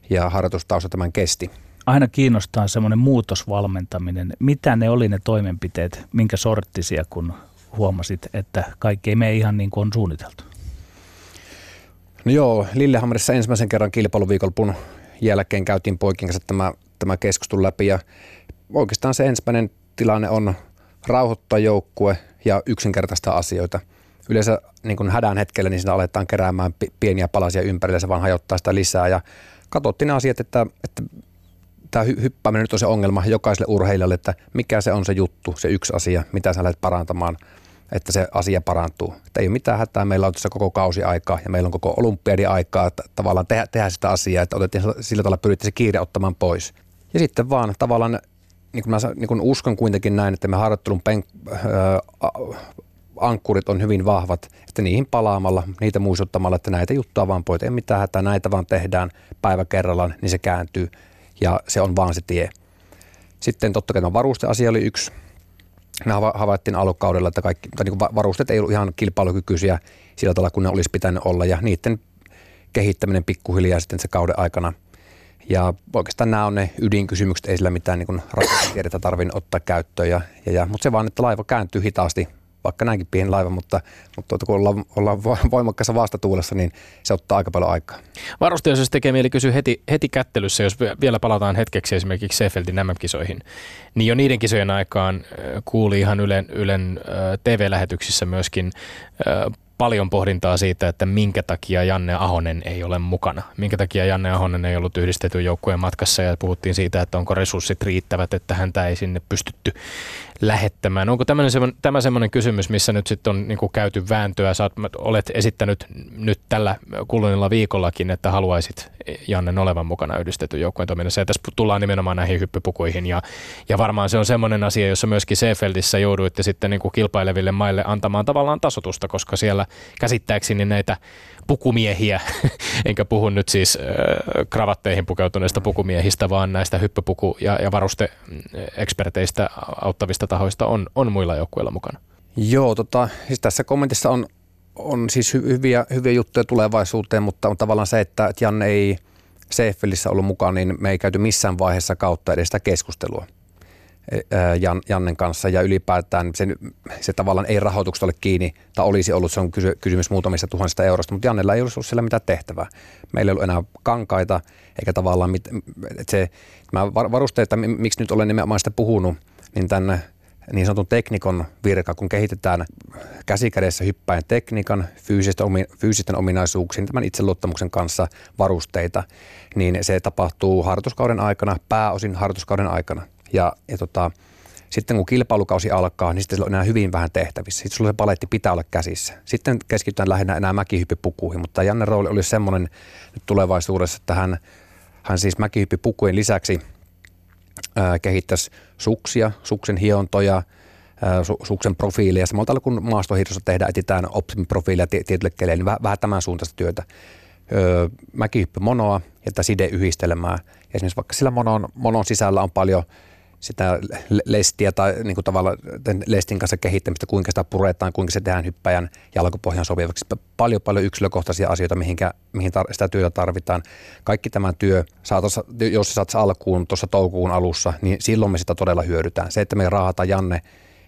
ja harjoitustausta tämän kesti. aina kiinnostaa semmoinen muutosvalmentaminen. Mitä ne oli ne toimenpiteet, minkä sorttisia, kun huomasit, että kaikki ei mene ihan niin kuin on suunniteltu? No joo, Lillehammerissa ensimmäisen kerran kilpailuviikonlopun jälkeen käytiin poikien kanssa tämä, tämä keskustelu läpi ja oikeastaan se ensimmäinen tilanne on rauhoittaa joukkue ja yksinkertaista asioita. Yleensä niin kuin hädän hetkellä niin siinä aletaan keräämään pi- pieniä palasia ympärille, se vaan hajottaa sitä lisää ja katsottiin ne asiat, että, että tämä hy- hyppääminen nyt on se ongelma jokaiselle urheilijalle, että mikä se on se juttu, se yksi asia, mitä sä lähdet parantamaan, että se asia parantuu. Että ei ole mitään hätää, meillä on tässä koko kausi aikaa ja meillä on koko olympiadi aikaa että tavallaan tehdä, tehdä sitä asiaa, että otettiin sillä tavalla pyrittiin se kiire ottamaan pois. Ja sitten vaan tavallaan, niin kuin mä niin kuin uskon kuitenkin näin, että me harjoittelun penk- ö, a- ankkurit on hyvin vahvat, että niihin palaamalla, niitä muistuttamalla, että näitä juttuja vaan pois, ei mitään hätää, näitä vaan tehdään päivä kerrallaan, niin se kääntyy ja se on vaan se tie. Sitten totta kai varusteasia oli yksi. Me hava- havaittiin alukaudella, että kaikki, tai niin varusteet ei ollut ihan kilpailukykyisiä sillä tavalla, kun ne olisi pitänyt olla, ja niiden kehittäminen pikkuhiljaa sitten se kauden aikana. Ja oikeastaan nämä on ne ydinkysymykset, ei sillä mitään niin rakennustiedettä tarvitse ottaa käyttöön. Ja, ja, ja, mutta se vaan, että laiva kääntyy hitaasti, vaikka näinkin pieni laiva, mutta, mutta tuota, kun ollaan, ollaan vo- voimakkaassa vastatuulessa, niin se ottaa aika paljon aikaa. Varustajaisuus tekee mieli kysyä heti, heti kättelyssä, jos vi- vielä palataan hetkeksi esimerkiksi Seefeldin MM-kisoihin. Niin jo niiden kisojen aikaan kuuli ihan Ylen, Ylen äh, TV-lähetyksissä myöskin paljon pohdintaa siitä, että minkä takia Janne Ahonen ei ole mukana. Minkä takia Janne Ahonen ei ollut yhdistetyn joukkueen matkassa ja puhuttiin siitä, että onko resurssit riittävät, että häntä ei sinne pystytty lähettämään. Onko tämä semmoinen kysymys, missä nyt sitten on niin käyty vääntöä? Sä olet esittänyt nyt tällä kuluneella viikollakin, että haluaisit Jannen olevan mukana yhdistetyn joukkueen toiminnassa. Ja tässä tullaan nimenomaan näihin hyppypukuihin. Ja, ja varmaan se on semmoinen asia, jossa myöskin Seefeldissä jouduitte sitten niin kilpaileville maille antamaan tavallaan tasotusta, koska siellä käsittääkseni näitä pukumiehiä, [LAUGHS] enkä puhu nyt siis äh, kravatteihin pukeutuneista pukumiehistä, vaan näistä hyppypuku- ja, ja varuste-eksperteistä auttavista tahoista on, on muilla joukkueilla mukana. Joo, tota, siis tässä kommentissa on, on siis hyviä, hyviä juttuja tulevaisuuteen, mutta on tavallaan se, että Janne ei Seeffelissä ollut mukaan, niin me ei käyty missään vaiheessa kautta edes sitä keskustelua. Jan, Jannen kanssa ja ylipäätään se, se tavallaan ei rahoituksesta ole kiinni, tai olisi ollut, se on kysy, kysymys muutamista tuhansista eurosta, mutta Jannella ei olisi ollut siellä mitään tehtävää. Meillä ei ollut enää kankaita, eikä tavallaan, mit, se, mä varusteet, että miksi nyt olen nimenomaan sitä puhunut, niin tämän niin sanotun teknikon virka, kun kehitetään käsikädessä hyppäin tekniikan, fyysisten, omi, fyysisten ominaisuuksien, tämän itseluottamuksen kanssa varusteita, niin se tapahtuu harjoituskauden aikana, pääosin harjoituskauden aikana. Ja, ja tota, sitten kun kilpailukausi alkaa, niin sitten on enää hyvin vähän tehtävissä. Sitten sulla se paletti pitää olla käsissä. Sitten keskitytään lähinnä enää mäkihyppipukuihin, mutta Janne rooli oli semmoinen nyt tulevaisuudessa, että hän, hän siis mäkihyppipukujen lisäksi ää, kehittäisi suksia, suksen hiontoja, ää, su, suksen profiilia. Samalla tavalla kuin maastohiirrossa tehdään, etsitään optimiprofiilia tietylle keleille, niin vähän, vähän tämän suuntaista työtä. Öö, mäkihyppymonoa ja tätä sideyhdistelmää. Esimerkiksi vaikka sillä monon, monon sisällä on paljon – sitä lestiä tai niin kuin tavallaan lestin kanssa kehittämistä, kuinka sitä puretaan, kuinka se tehdään hyppäjän jalkopohjan sopivaksi. Paljon paljon yksilökohtaisia asioita, mihinkä, mihin tar- sitä työtä tarvitaan. Kaikki tämä työ, saatossa, jos se saat alkuun tuossa toukokuun alussa, niin silloin me sitä todella hyödytään. Se, että me raahataan Janne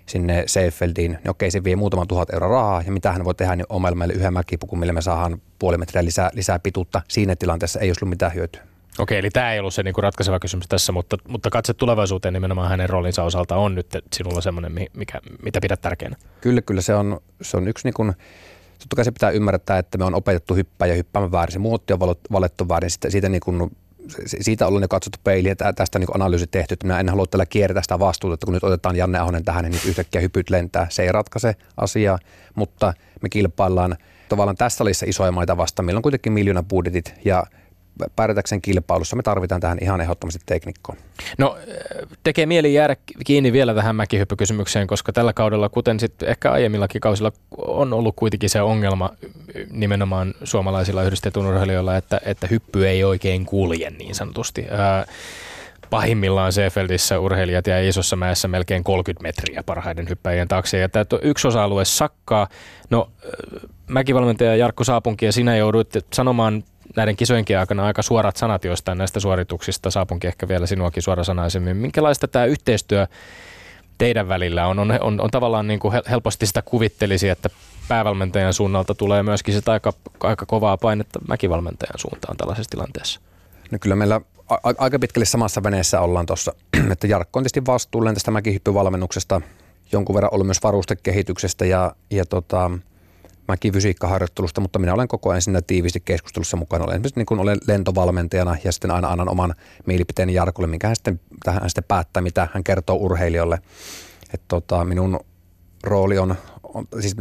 sinne Seifeldiin, niin okei se vie muutaman tuhat euroa rahaa ja mitä hän voi tehdä, niin omalla meille yhden mäkipukun, millä me saadaan puoli metriä lisää, lisää pituutta. Siinä tilanteessa ei olisi ollut mitään hyötyä. Okei, eli tämä ei ollut se niinku ratkaiseva kysymys tässä, mutta, mutta katse tulevaisuuteen nimenomaan hänen roolinsa osalta on nyt sinulla semmoinen, mikä, mitä pidät tärkeänä. Kyllä, kyllä se on, se on yksi niin kuin, totta kai se pitää ymmärtää, että me on opetettu hyppää ja hyppäämään väärin. Se muotti on valettu väärin. Siitä, siitä, niin kuin, siitä ollaan jo katsottu peiliä, tästä niin analyysi tehty, että minä en halua tällä kiertää sitä vastuuta, että kun nyt otetaan Janne Ahonen tähän, niin yhtäkkiä hypyt lentää. Se ei ratkaise asiaa, mutta me kilpaillaan tavallaan tässä salissa isoja maita vastaan. Meillä on kuitenkin miljoona budjetit ja pärjätäkseen kilpailussa me tarvitaan tähän ihan ehdottomasti teknikkoon. No tekee mieli jäädä kiinni vielä tähän mäkihyppykysymykseen, koska tällä kaudella, kuten sitten ehkä aiemmillakin kausilla, on ollut kuitenkin se ongelma nimenomaan suomalaisilla yhdistetun urheilijoilla, että, että hyppy ei oikein kulje niin sanotusti. Ää, pahimmillaan Seefeldissä urheilijat ja isossa mäessä melkein 30 metriä parhaiden hyppäjien taakse. Ja tämä yksi osa-alue sakkaa. No, mäkivalmentaja Jarkko Saapunki ja sinä jouduit sanomaan näiden kisojenkin aikana aika suorat sanat joistain näistä suorituksista. Saapunkin ehkä vielä sinuakin suorasanaisemmin. Minkälaista tämä yhteistyö teidän välillä on? On, on, on tavallaan niin kuin helposti sitä kuvittelisi, että päävalmentajan suunnalta tulee myöskin sitä aika, aika kovaa painetta mäkivalmentajan suuntaan tällaisessa tilanteessa. No kyllä meillä a- aika pitkälle samassa veneessä ollaan tuossa, [CLEARS THROAT] että Jarkko on tietysti vastuullinen tästä mäkihyppyvalmennuksesta, jonkun verran ollut myös varustekehityksestä ja, ja tota, mäkifysiikkaharjoittelusta, mutta minä olen koko ajan siinä tiiviisti keskustelussa mukana. Olen esimerkiksi niin kuin olen lentovalmentajana ja sitten aina annan oman mielipiteeni Jarkulle, minkä hän sitten, hän sitten päättää, mitä hän kertoo urheilijoille. Et tota, minun rooli on, on siis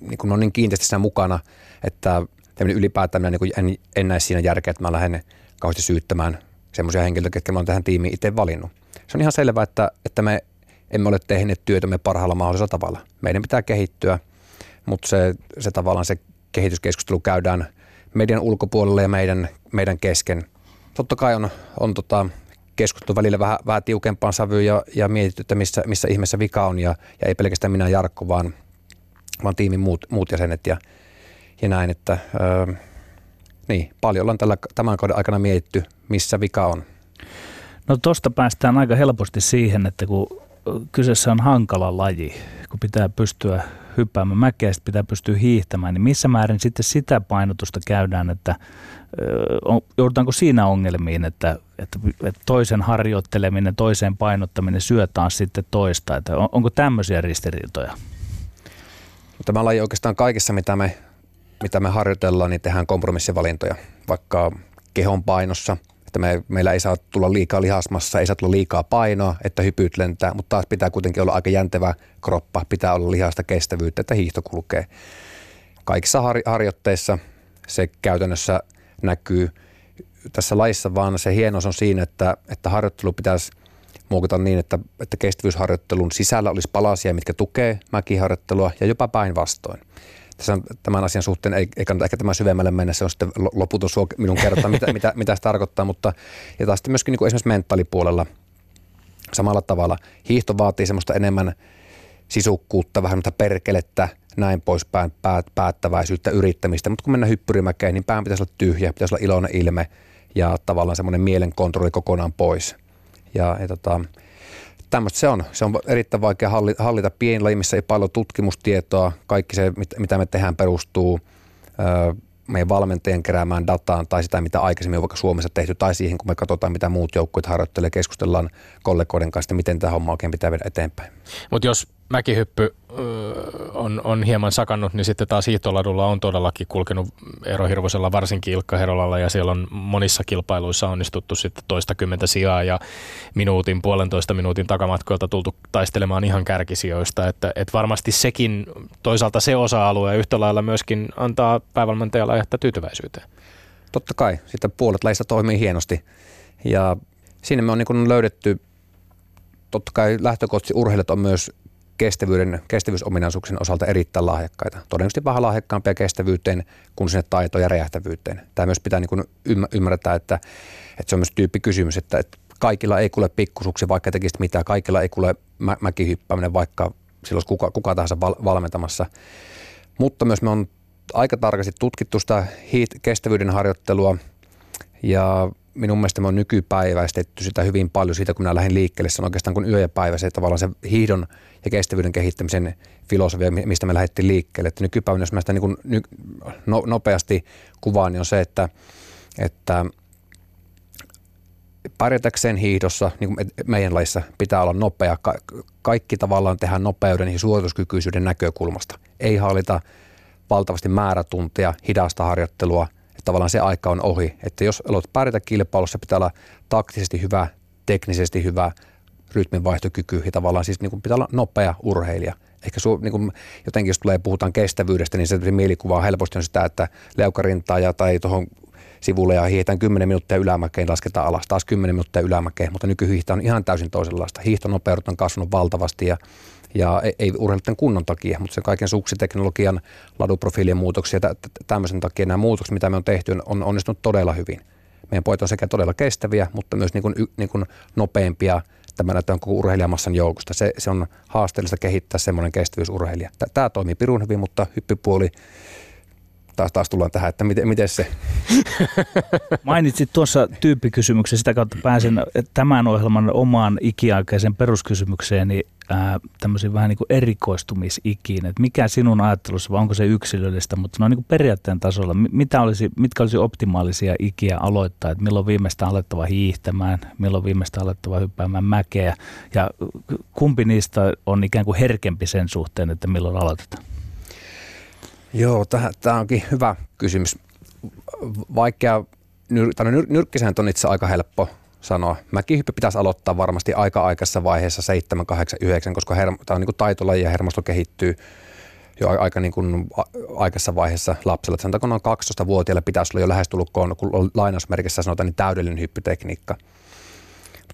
niin kuin on niin kiinteästi siinä mukana, että ylipäätään minä niin en, en näe siinä järkeä, että mä lähden kauheasti syyttämään semmoisia henkilöitä, ketkä olen tähän tiimiin itse valinnut. Se on ihan selvää, että, että me emme ole tehneet työtämme parhaalla mahdollisella tavalla. Meidän pitää kehittyä – mutta se, se tavallaan se kehityskeskustelu käydään median ulkopuolella ja meidän, meidän kesken. Totta kai on, on tota, keskustelu välillä vähän, vähän tiukempaan sävyyn ja, ja mietitty, että missä, missä ihmeessä vika on ja, ja ei pelkästään minä Jarkko, vaan, vaan tiimin muut, muut jäsenet ja, ja näin, että öö, niin, paljon ollaan tällä, tämän kauden aikana mietitty, missä vika on. No tuosta päästään aika helposti siihen, että kun kyseessä on hankala laji, kun pitää pystyä hyppäämään mäkeä ja pitää pystyä hiihtämään, niin missä määrin sitten sitä painotusta käydään, että joudutaanko siinä ongelmiin, että, että, että toisen harjoitteleminen, toiseen painottaminen syö taas sitten toista, että on, onko tämmöisiä ristiriitoja? Mutta mä laji oikeastaan kaikessa, mitä me, mitä me harjoitellaan, niin tehdään kompromissivalintoja. Vaikka kehon painossa, että me, meillä ei saa tulla liikaa lihasmassa, ei saa tulla liikaa painoa, että hypyt lentää, mutta taas pitää kuitenkin olla aika jäntevä kroppa, pitää olla lihasta kestävyyttä, että hiihto kulkee. Kaikissa har- harjoitteissa se käytännössä näkyy tässä laissa, vaan se hienous on siinä, että, että harjoittelu pitäisi muokata niin, että, että kestävyysharjoittelun sisällä olisi palasia, mitkä tukee mäkiharjoittelua ja jopa päinvastoin. Tässä tämän asian suhteen ei, ei kannata ehkä tämän syvemmälle mennä, se on sitten loputon minun kertoa, mitä, mitä, mitä se tarkoittaa, mutta ja taas sitten myöskin niin kuin esimerkiksi mentaalipuolella samalla tavalla. Hiihto vaatii semmoista enemmän sisukkuutta, vähän perkelettä, näin poispäin, päät, päättäväisyyttä, yrittämistä, mutta kun mennään hyppyrimäkeen, niin pään pitäisi olla tyhjä, pitäisi olla iloinen ilme ja tavallaan semmoinen mielenkontrolli kokonaan pois. Ja, ja tota, tämmöistä se on. Se on erittäin vaikea hallita pieni missä ei paljon tutkimustietoa. Kaikki se, mitä me tehdään, perustuu meidän valmentajien keräämään dataan tai sitä, mitä aikaisemmin on vaikka Suomessa tehty, tai siihen, kun me katsotaan, mitä muut joukkueet harjoittelee, keskustellaan kollegoiden kanssa, miten tämä homma oikein pitää viedä eteenpäin. Mutta jos mäkihyppy on, on hieman sakannut, niin sitten taas hiihtoladulla on todellakin kulkenut Eero Hirvosella, varsinkin Ilkka Herolalla, ja siellä on monissa kilpailuissa onnistuttu sitten toista kymmentä sijaa, ja minuutin, puolentoista minuutin takamatkoilta tultu taistelemaan ihan kärkisijoista, että, että varmasti sekin, toisaalta se osa-alue yhtä lailla myöskin antaa päävalmentajalle aihetta tyytyväisyyteen. Totta kai, sitten puolet laista toimii hienosti, ja siinä me on niin löydetty totta kai lähtökohtaisesti urheilijat on myös kestävyyden, kestävyysominaisuuksien osalta erittäin lahjakkaita. Todennäköisesti vähän lahjakkaampia kestävyyteen kuin sinne taito- ja räjähtävyyteen. Tämä myös pitää niin ymmärtää, että, että se on myös tyyppikysymys, että, että kaikilla ei kuule pikkusuksi, vaikka tekisi mitään. Kaikilla ei kuule mä, mäkihyppääminen, vaikka silloin kuka, kuka tahansa val, valmentamassa. Mutta myös me on aika tarkasti tutkittu sitä kestävyyden harjoittelua ja minun mielestä me on nykypäiväistetty sitä hyvin paljon siitä, kun minä lähdin liikkeelle. Se on oikeastaan kuin yö ja päivä se tavallaan se hiihdon ja kestävyyden kehittämisen filosofia, mistä me lähdettiin liikkeelle. Että nykypäivänä, jos mä sitä niin kuin no, nopeasti kuvaan, niin on se, että, että pärjätäkseen hiihdossa, niin kuin meidän laissa, pitää olla nopea. Ka- kaikki tavallaan tehdään nopeuden ja suorituskykyisyyden näkökulmasta. Ei hallita valtavasti määrätunteja, hidasta harjoittelua – että tavallaan se aika on ohi. Että jos aloit pärjätä kilpailussa, pitää olla taktisesti hyvä, teknisesti hyvä, rytminvaihtokyky ja tavallaan siis niin kuin pitää olla nopea urheilija. Ehkä su, niin kuin jotenkin jos tulee puhutaan kestävyydestä, niin se mielikuva helposti on sitä, että leukarintaa ja tai tuohon sivulle ja hiihetään 10 minuuttia ylämäkeen, lasketaan alas, taas 10 minuuttia ylämäkeen, mutta nykyhiihto on ihan täysin toisenlaista. Hiihtonopeudet on kasvanut valtavasti ja ja ei urheilijoiden kunnon takia, mutta se kaiken suksiteknologian laduprofiilien muutoksia ja tämmöisen takia nämä muutokset, mitä me on tehty, on onnistunut todella hyvin. Meidän pojat on sekä todella kestäviä, mutta myös niin kuin, niin kuin nopeampia tämän koko urheilijamassan joukosta. Se, se on haasteellista kehittää semmoinen kestävyysurheilija. Tämä toimii pirun hyvin, mutta hyppypuoli taas, taas tullaan tähän, että miten, miten se? [LAUGHS] Mainitsit tuossa tyyppikysymyksen, sitä kautta pääsen tämän ohjelman omaan ikiaikaisen peruskysymykseen, niin tämmöisiin vähän niin kuin erikoistumisikiin, että mikä sinun ajattelussa, vai onko se yksilöllistä, mutta noin niin kuin periaatteen tasolla, mitä olisi, mitkä olisi optimaalisia ikiä aloittaa, että milloin viimeistä alettava hiihtämään, milloin viimeistä alettava hyppäämään mäkeä, ja kumpi niistä on ikään kuin herkempi sen suhteen, että milloin aloitetaan? Joo, tämä onkin hyvä kysymys. Vaikea, nyr, nyrkkisääntö on itse aika helppo sanoa. Mäkihyppy pitäisi aloittaa varmasti aika aikaisessa vaiheessa 7, 8, 9, koska hermo, tämä on niin kuin taitolaji ja hermosto kehittyy jo aika niin kuin aikaisessa vaiheessa lapsella. Sanotaanko noin 12-vuotiailla pitäisi olla jo lähestulkoon, kun lainausmerkissä sanotaan, niin täydellinen hyppytekniikka.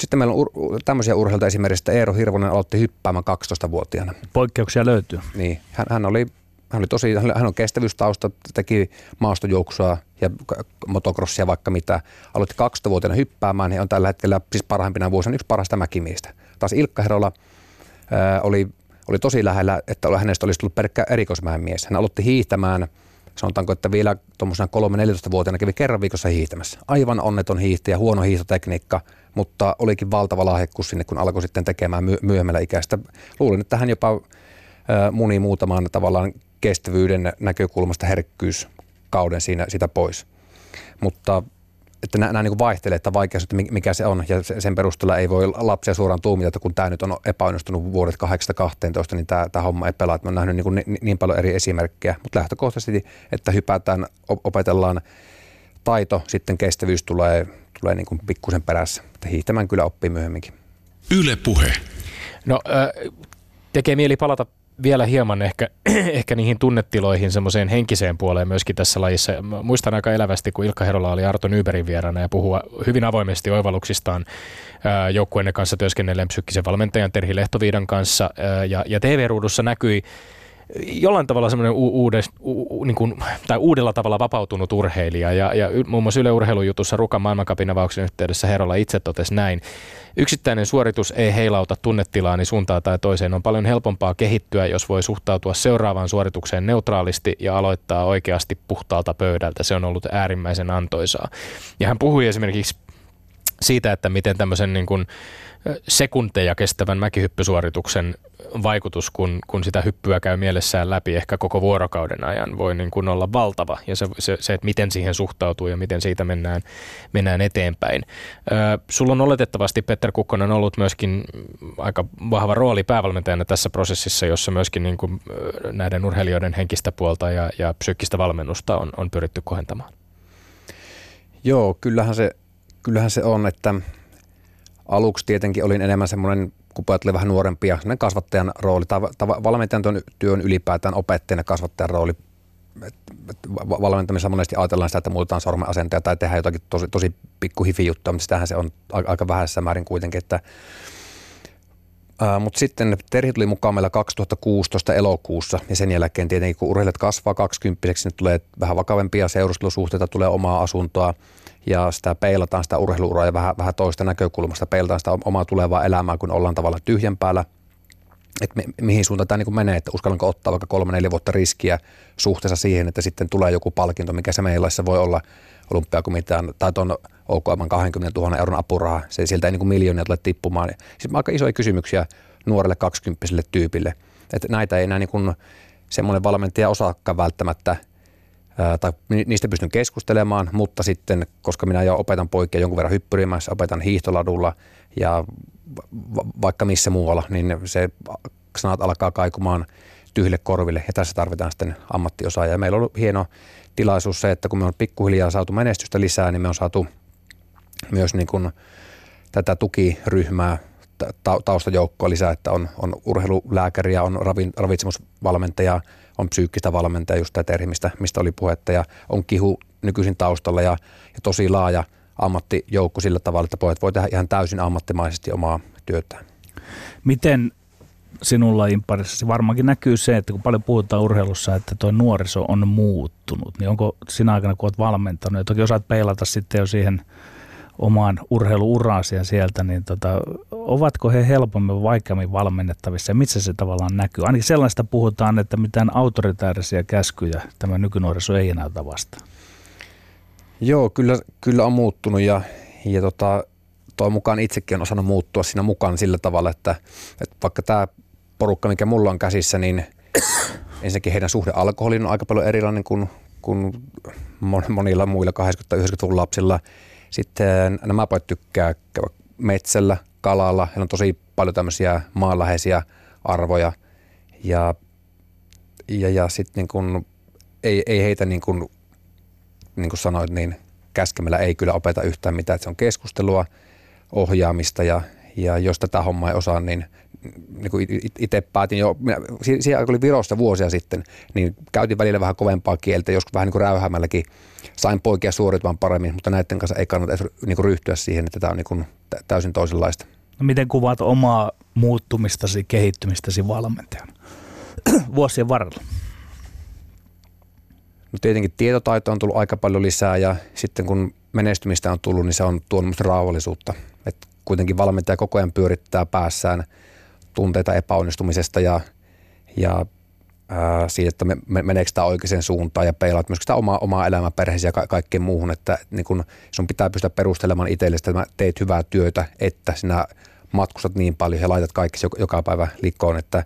Sitten meillä on ur- tämmöisiä urheilijoita esimerkiksi, että Eero Hirvonen aloitti hyppäämään 12-vuotiaana. Poikkeuksia löytyy. Niin, hän, hän oli hän oli tosi, hän on kestävyystausta, teki maastojouksua ja motocrossia vaikka mitä. Aloitti 12-vuotiaana hyppäämään ja on tällä hetkellä siis parhaimpina vuosina yksi parhaista mäkimiehistä. Taas Ilkka Herola ää, oli, oli tosi lähellä, että hänestä olisi tullut pelkkä erikoismäen mies. Hän aloitti hiihtämään, sanotaanko, että vielä tuommoisena 3-14-vuotiaana kävi kerran viikossa hiihtämässä. Aivan onneton hiihtäjä, huono hiihtotekniikka, mutta olikin valtava lahjakkuus sinne, kun alkoi sitten tekemään my- myöhemmällä ikäistä. Luulin, että hän jopa muni muutamaan tavallaan kestävyyden näkökulmasta herkkyyskauden siinä, sitä pois. Mutta että nämä, nämä niin vaihtelee, että vaikeus, että mikä se on, ja sen perusteella ei voi lapsia suoraan tuumita, että kun tämä nyt on epäonnistunut vuodet 8-12, niin tämä, tämä homma ei pelaa. Että mä oon nähnyt niin, niin, niin paljon eri esimerkkejä, mutta lähtökohtaisesti, että hypätään, opetellaan taito, sitten kestävyys tulee, tulee niin kuin pikkusen perässä. Että hiihtämään kyllä oppii myöhemminkin. Yle Puhe. No, äh, tekee mieli palata vielä hieman ehkä, [CLEARS THROAT] ehkä niihin tunnetiloihin, semmoiseen henkiseen puoleen myöskin tässä lajissa. Mä muistan aika elävästi, kun Ilkka Herola oli Arto Nyberin vieraana ja puhua hyvin avoimesti oivalluksistaan joukkueenne kanssa työskennelleen psyykkisen valmentajan Terhi Lehtoviidan kanssa. Ja, ja TV-ruudussa näkyi jollain tavalla semmoinen u- uudes, u- niin kuin, tai uudella tavalla vapautunut urheilija. Ja, ja muun muassa Yle Urheilujutussa Rukan maailmankapin avauksen yhteydessä Herola itse totesi näin. Yksittäinen suoritus ei heilauta tunnetilaani suuntaan tai toiseen. On paljon helpompaa kehittyä, jos voi suhtautua seuraavaan suoritukseen neutraalisti ja aloittaa oikeasti puhtaalta pöydältä. Se on ollut äärimmäisen antoisaa. Ja hän puhui esimerkiksi siitä, että miten tämmöisen niin kuin sekunteja kestävän mäkihyppysuorituksen vaikutus, kun, kun sitä hyppyä käy mielessään läpi ehkä koko vuorokauden ajan, voi niin kuin olla valtava. Ja se, se, se, että miten siihen suhtautuu ja miten siitä mennään, mennään eteenpäin. Ö, sulla on oletettavasti, Petter Kukkonen, ollut myöskin aika vahva rooli päävalmentajana tässä prosessissa, jossa myöskin niin kuin näiden urheilijoiden henkistä puolta ja, ja psyykkistä valmennusta on, on pyritty kohentamaan. Joo, kyllähän se, kyllähän se on, että aluksi tietenkin olin enemmän semmoinen kun pojat oli vähän nuorempia, kasvattajan rooli tai, tai valmentajan työ on ylipäätään opettajana kasvattajan rooli. valmentamisessa monesti ajatellaan sitä, että muutetaan sormen tai tehdään jotakin tosi, tosi pikku hifi-juttua, mutta sitähän se on aika vähäisessä määrin kuitenkin, että mutta sitten Terhi tuli mukaan meillä 2016 elokuussa ja sen jälkeen tietenkin kun urheilijat kasvaa 20 niin tulee vähän vakavempia seurustelusuhteita, tulee omaa asuntoa, ja sitä peilataan sitä urheiluuraa ja vähän, vähän toista näkökulmasta, peilataan sitä omaa tulevaa elämää, kun ollaan tavallaan tyhjän päällä, että mi- mihin suuntaan tämä niin menee, että uskallanko ottaa vaikka kolme, neljä vuotta riskiä suhteessa siihen, että sitten tulee joku palkinto, mikä se meillä voi olla olympiakomitean tai tuon OKM 20 000 euron apuraha, se sieltä ei niin miljoonia tule tippumaan. Siis aika isoja kysymyksiä nuorelle 20 tyypille, että näitä ei enää niin semmoinen valmentaja osaakaan välttämättä – tai niistä pystyn keskustelemaan, mutta sitten, koska minä jo opetan poikia jonkun verran hyppyrimässä, opetan hiihtoladulla ja vaikka missä muualla, niin se sanat alkaa kaikumaan tyhjille korville ja tässä tarvitaan sitten ammattiosaajia. Meillä on ollut hieno tilaisuus se, että kun me on pikkuhiljaa saatu menestystä lisää, niin me on saatu myös niin kuin tätä tukiryhmää taustajoukkoa lisää, että on, on urheilulääkäriä, on ravitsemusvalmentaja, on psyykkistä valmentaja, just tämä terhi, mistä, mistä oli puhetta, ja on kihu nykyisin taustalla ja, ja tosi laaja ammattijoukko sillä tavalla, että pojat voi tehdä ihan täysin ammattimaisesti omaa työtään. Miten sinulla imparissa varmaankin näkyy se, että kun paljon puhutaan urheilussa, että tuo nuoriso on muuttunut, niin onko sinä aikana, kun olet valmentanut, ja toki osaat peilata sitten jo siihen – omaan urheiluuraasiaan sieltä, niin tota, ovatko he helpommin vai vaikeammin valmennettavissa ja missä se tavallaan näkyy? Ainakin sellaista puhutaan, että mitään autoritaarisia käskyjä tämä nykynuoriso ei enää vasta. Joo, kyllä, kyllä on muuttunut ja, ja tota, toi mukaan itsekin on osannut muuttua siinä mukaan sillä tavalla, että, että vaikka tämä porukka, mikä mulla on käsissä, niin [COUGHS] ensinnäkin heidän suhde alkoholiin on aika paljon erilainen kuin, kuin monilla muilla 80-90-luvun lapsilla – sitten nämä pojat tykkää käydä metsällä, kalalla. Heillä on tosi paljon tämmöisiä maanläheisiä arvoja. Ja, ja, ja sitten niin kun, ei, ei heitä niin kuin, niin kuin sanoit, niin käskemällä ei kyllä opeta yhtään mitään. Että se on keskustelua, ohjaamista ja, ja jos tätä hommaa ei osaa, niin, niin kuin itse päätin jo, minä, siihen oli Virossa vuosia sitten, niin käytin välillä vähän kovempaa kieltä, joskus vähän niin kuin räyhäämälläkin sain poikia suoritumaan paremmin, mutta näiden kanssa ei kannata edes niin kuin ryhtyä siihen, että tämä on niin kuin täysin toisenlaista. No miten kuvaat omaa muuttumistasi, kehittymistäsi valmentajana [CLEARS THROAT] vuosien varrella? No tietenkin tietotaito on tullut aika paljon lisää ja sitten kun menestymistä on tullut, niin se on tuonut rauhallisuutta. Et kuitenkin valmentaja koko ajan pyörittää päässään tunteita epäonnistumisesta ja, ja ää, siitä, että me, me, meneekö tämä oikeaan suuntaan ja peilaat myös sitä omaa, omaa elämää, perheesi ja ka- kaikkeen muuhun, että niin kun sun pitää pystyä perustelemaan itsellesi, että teet hyvää työtä, että sinä matkustat niin paljon ja laitat kaikki joka, päivä likoon, että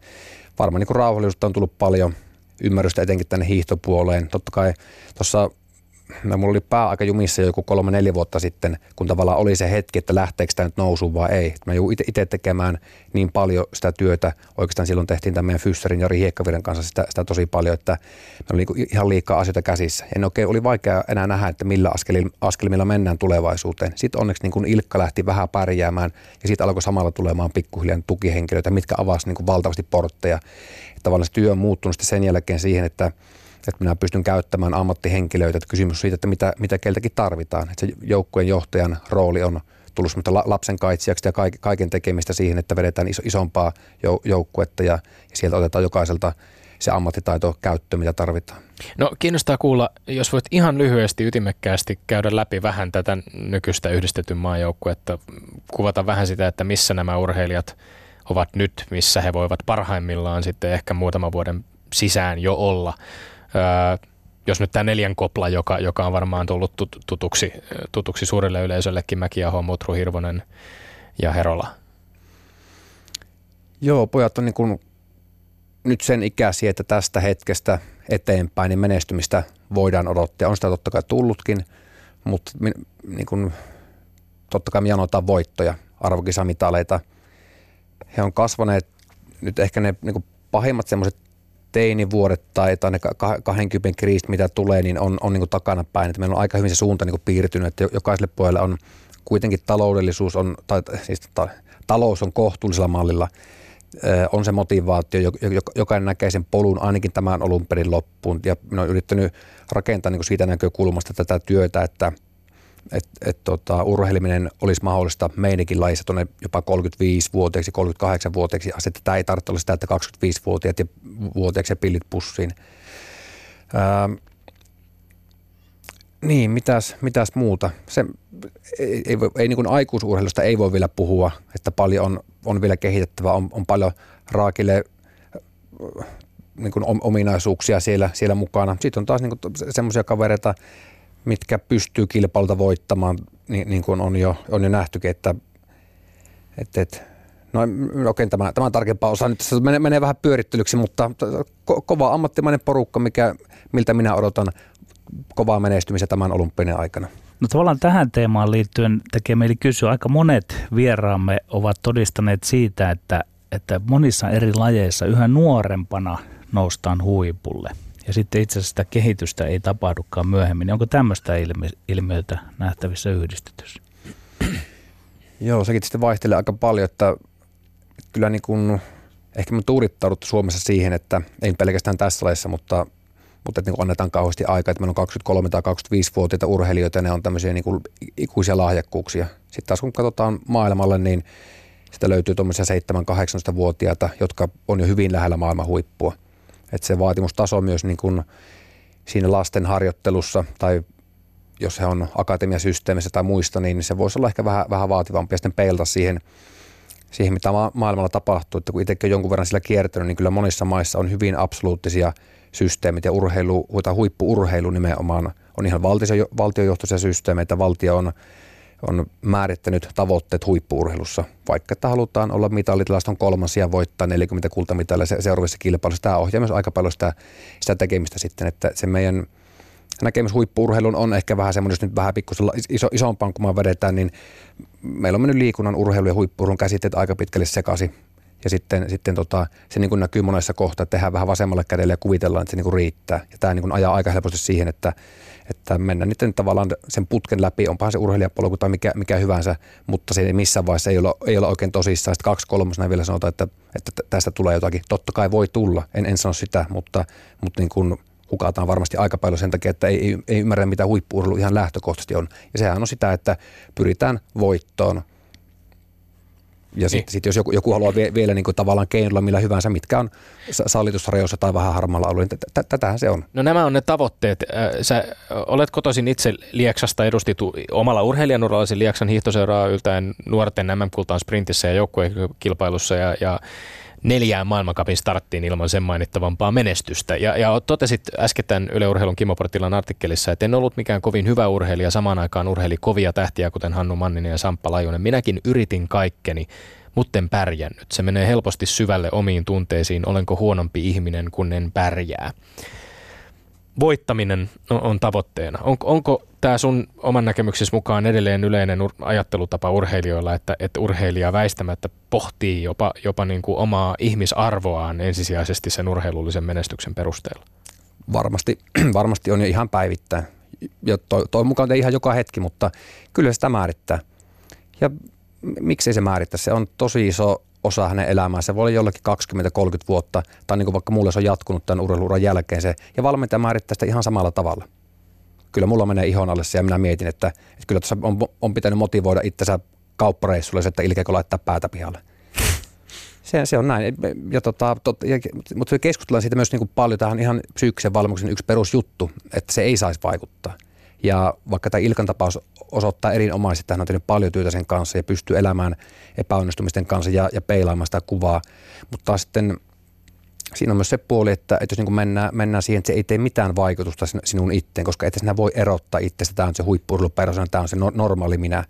varmaan niin rauhallisuutta on tullut paljon, ymmärrystä etenkin tänne hiihtopuoleen. Totta kai tuossa mulla oli pää aika jumissa joku kolme neljä vuotta sitten, kun tavallaan oli se hetki, että lähteekö tämä nyt nousuun vai ei. Mä joudun itse tekemään niin paljon sitä työtä. Oikeastaan silloin tehtiin tämän meidän Fysserin Jari Hiekkaviren kanssa sitä, sitä tosi paljon, että me oli niin ihan liikaa asioita käsissä. En oikein, oli vaikea enää nähdä, että millä askelmilla mennään tulevaisuuteen. Sitten onneksi niin kun Ilkka lähti vähän pärjäämään ja sitten alkoi samalla tulemaan pikkuhiljaa tukihenkilöitä, mitkä avasivat niin valtavasti portteja. Tavallaan se työ on muuttunut sen jälkeen siihen, että että minä pystyn käyttämään ammattihenkilöitä. Että kysymys siitä, että mitä, mitä keltäkin tarvitaan. Että se joukkueen johtajan rooli on tullut lapsen kaitsijaksi ja kaiken tekemistä siihen, että vedetään iso, isompaa joukkuetta ja, sieltä otetaan jokaiselta se ammattitaito käyttöön, mitä tarvitaan. No kiinnostaa kuulla, jos voit ihan lyhyesti, ytimekkäästi käydä läpi vähän tätä nykyistä yhdistetyn maajoukkuetta, kuvata vähän sitä, että missä nämä urheilijat ovat nyt, missä he voivat parhaimmillaan sitten ehkä muutaman vuoden sisään jo olla. Jos nyt tämä neljän kopla, joka, joka on varmaan tullut tutuksi, tutuksi suurelle yleisöllekin, Mäkiaho, Mutru, Hirvonen ja Herola. Joo, pojat on niin kuin nyt sen ikäisiä, että tästä hetkestä eteenpäin niin menestymistä voidaan odottaa. On sitä totta kai tullutkin, mutta niin kuin, totta kai me janotaan voittoja, arvokisamitaleita. He on kasvaneet nyt ehkä ne niin kuin pahimmat semmoiset teinivuodet tai, tai ne 20 kriisit, mitä tulee, niin on, on niin kuin takana päin. Että meillä on aika hyvin se suunta niin kuin piirtynyt, että jokaiselle puolelle on kuitenkin taloudellisuus, on, tai siis ta, talous on kohtuullisella mallilla, on se motivaatio, jokainen näkee sen polun ainakin tämän olympiadin loppuun. Ja minä olen yrittänyt rakentaa niin kuin siitä näkökulmasta tätä työtä, että – että et, tota, urheileminen olisi mahdollista meidänkin laissa tuonne jopa 35-vuotiaiksi, 38-vuotiaiksi asti. Tämä ei tarvitse olla sitä, että 25-vuotiaat ja vuotiaiksi ja pillit pussiin. Ää, niin, mitäs, mitäs muuta? Se, ei, ei, ei niin kuin aikuisurheilusta ei voi vielä puhua, että paljon on, on vielä kehitettävä, on, on paljon raakille niin kuin ominaisuuksia siellä, siellä mukana. Sitten on taas niin semmoisia kavereita, mitkä pystyy kilpailta voittamaan, niin, niin kuin on jo, on jo nähtykin, että, että, että No okei, tämä, tämä tarkempaa osa nyt menee, menee vähän pyörittelyksi, mutta ko, kova ammattimainen porukka, mikä, miltä minä odotan kovaa menestymistä tämän olympian aikana. No tavallaan tähän teemaan liittyen tekee meille kysyä. Aika monet vieraamme ovat todistaneet siitä, että, että monissa eri lajeissa yhä nuorempana noustaan huipulle – ja sitten itse asiassa sitä kehitystä ei tapahdukaan myöhemmin. Onko tämmöistä ilmi- ilmiötä nähtävissä yhdistetyssä? Joo, sekin sitten vaihtelee aika paljon, että kyllä niin kuin, ehkä me tuudittauduttu Suomessa siihen, että ei pelkästään tässä laissa, mutta, mutta että niin annetaan kauheasti aikaa, että meillä on 23 tai 25-vuotiaita urheilijoita ja ne on tämmöisiä niin kuin ikuisia lahjakkuuksia. Sitten taas kun katsotaan maailmalle, niin sitä löytyy tuommoisia 7-18-vuotiaita, jotka on jo hyvin lähellä maailman huippua – että se vaatimustaso myös niin kuin siinä lasten harjoittelussa tai jos he on akatemiasysteemissä tai muista, niin se voisi olla ehkä vähän, vähän vaativampi ja sitten peilata siihen, siihen, mitä ma- maailmalla tapahtuu. Että kun itsekin on jonkun verran sillä kiertänyt, niin kyllä monissa maissa on hyvin absoluuttisia systeemit ja urheilu, tai huippuurheilu nimenomaan on ihan valtio, valtiojohtoisia systeemeitä. Valtio on on määrittänyt tavoitteet huippuurheilussa. Vaikka että halutaan olla mitallitilaston kolmas ja voittaa 40 kultamitalia seuraavissa kilpailuissa. Tämä ohjaa myös aika paljon sitä, sitä tekemistä sitten, että se meidän näkemys huippuurheilun on ehkä vähän semmoinen, jos nyt vähän pikkusen iso, isompaan kun vedetään, niin meillä on mennyt liikunnan, urheilu ja huippuurheilun käsitteet aika pitkälle sekaisin. Ja sitten, sitten tota, se niin kuin näkyy monessa kohtaa, että tehdään vähän vasemmalle kädelle ja kuvitellaan, että se niin kuin riittää. Ja tämä niin kuin ajaa aika helposti siihen, että että mennä nyt tavallaan sen putken läpi, onpahan se urheilijapolku tai mikä, mikä hyvänsä, mutta se missään vaiheessa ei ole, ei ole oikein tosissaan. Sitten kaksi kolmosena vielä sanotaan, että, että tästä tulee jotakin. Totta kai voi tulla, en, en sano sitä, mutta, mutta niin kuin hukataan varmasti aika paljon sen takia, että ei, ei, ei ymmärrä, mitä huippuurheilu ihan lähtökohtaisesti on. Ja sehän on sitä, että pyritään voittoon, ja sitten niin. sit jos joku, joku haluaa vie, vielä niin kuin tavallaan keinolla millä hyvänsä, mitkä on sallitusrajoissa tai vähän harmaalla alueella, niin tätähän se on. No nämä on ne tavoitteet. Sä olet kotoisin itse Lieksasta, edustit omalla urheilijanurallasi Lieksan hiihtoseuraa yltäen nuorten MM-kultaan sprintissä ja joukkuekilpailussa ja, ja neljään maailmankapin starttiin ilman sen mainittavampaa menestystä. Ja, ja totesit äsken Yle Urheilun Kimmo Portilan artikkelissa, että en ollut mikään kovin hyvä urheilija, samaan aikaan urheili kovia tähtiä, kuten Hannu Manninen ja Samppa Lajunen. Minäkin yritin kaikkeni, mutta en pärjännyt. Se menee helposti syvälle omiin tunteisiin, olenko huonompi ihminen, kun en pärjää. Voittaminen on tavoitteena. On, onko tämä sun oman näkemyksesi mukaan edelleen yleinen ur- ajattelutapa urheilijoilla, että, että urheilija väistämättä pohtii jopa, jopa niin kuin omaa ihmisarvoaan ensisijaisesti sen urheilullisen menestyksen perusteella? Varmasti, [CLEARS THROAT] varmasti on jo ihan päivittäin. Ja toi, toi mukaan ei ihan joka hetki, mutta kyllä sitä määrittää. Ja miksei se määrittää? Se on tosi iso osa hänen elämäänsä. Se voi olla jollakin 20-30 vuotta, tai niin kuin vaikka mulle se on jatkunut tämän urheiluuran jälkeen se. Ja valmentaja määrittää sitä ihan samalla tavalla. Kyllä mulla menee ihon alle se, ja minä mietin, että, että kyllä tuossa on, on pitänyt motivoida itsensä kauppareissulle, että Ilkeekö laittaa päätä pihalle. Se, se on näin. Ja tota, tot, ja, mutta keskustellaan siitä myös niin kuin paljon. Tähän ihan psyykkisen valmennuksen yksi perusjuttu, että se ei saisi vaikuttaa. Ja vaikka tämä Ilkan tapaus osoittaa erinomaisesti, että hän on tehnyt paljon työtä sen kanssa ja pystyy elämään epäonnistumisten kanssa ja, ja peilaamaan sitä kuvaa. Mutta sitten siinä on myös se puoli, että, että jos niin mennään, mennään siihen, että se ei tee mitään vaikutusta sinun itteen, koska et sinä voi erottaa itsestä, tämä on se huippuurheilupersona, tämä on se no, normaali minä,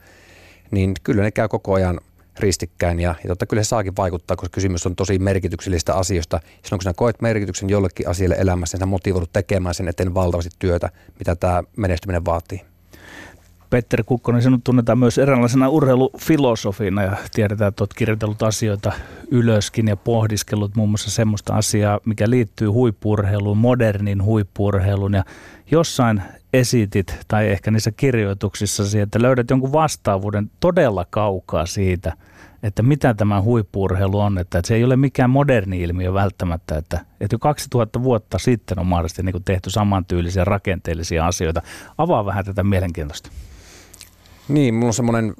niin kyllä ne käy koko ajan ristikkäin ja, ja totta, kyllä se saakin vaikuttaa, koska kysymys on tosi merkityksellistä asioista. Silloin kun sinä koet merkityksen jollekin asialle elämässä, niin sinä motivoidut tekemään sen eteen valtavasti työtä, mitä tämä menestyminen vaatii. Petteri Kukkonen, sinut tunnetaan myös eräänlaisena urheilufilosofina ja tiedetään, että olet kirjoitellut asioita ylöskin ja pohdiskellut muun muassa semmoista asiaa, mikä liittyy huippurheiluun, modernin huippurheiluun ja jossain esitit tai ehkä niissä kirjoituksissa, että löydät jonkun vastaavuuden todella kaukaa siitä, että mitä tämä huippurheilu on, että se ei ole mikään moderni ilmiö välttämättä, että, että jo 2000 vuotta sitten on mahdollisesti niin tehty samantyylisiä rakenteellisia asioita. Avaa vähän tätä mielenkiintoista. Niin, mulla on semmoinen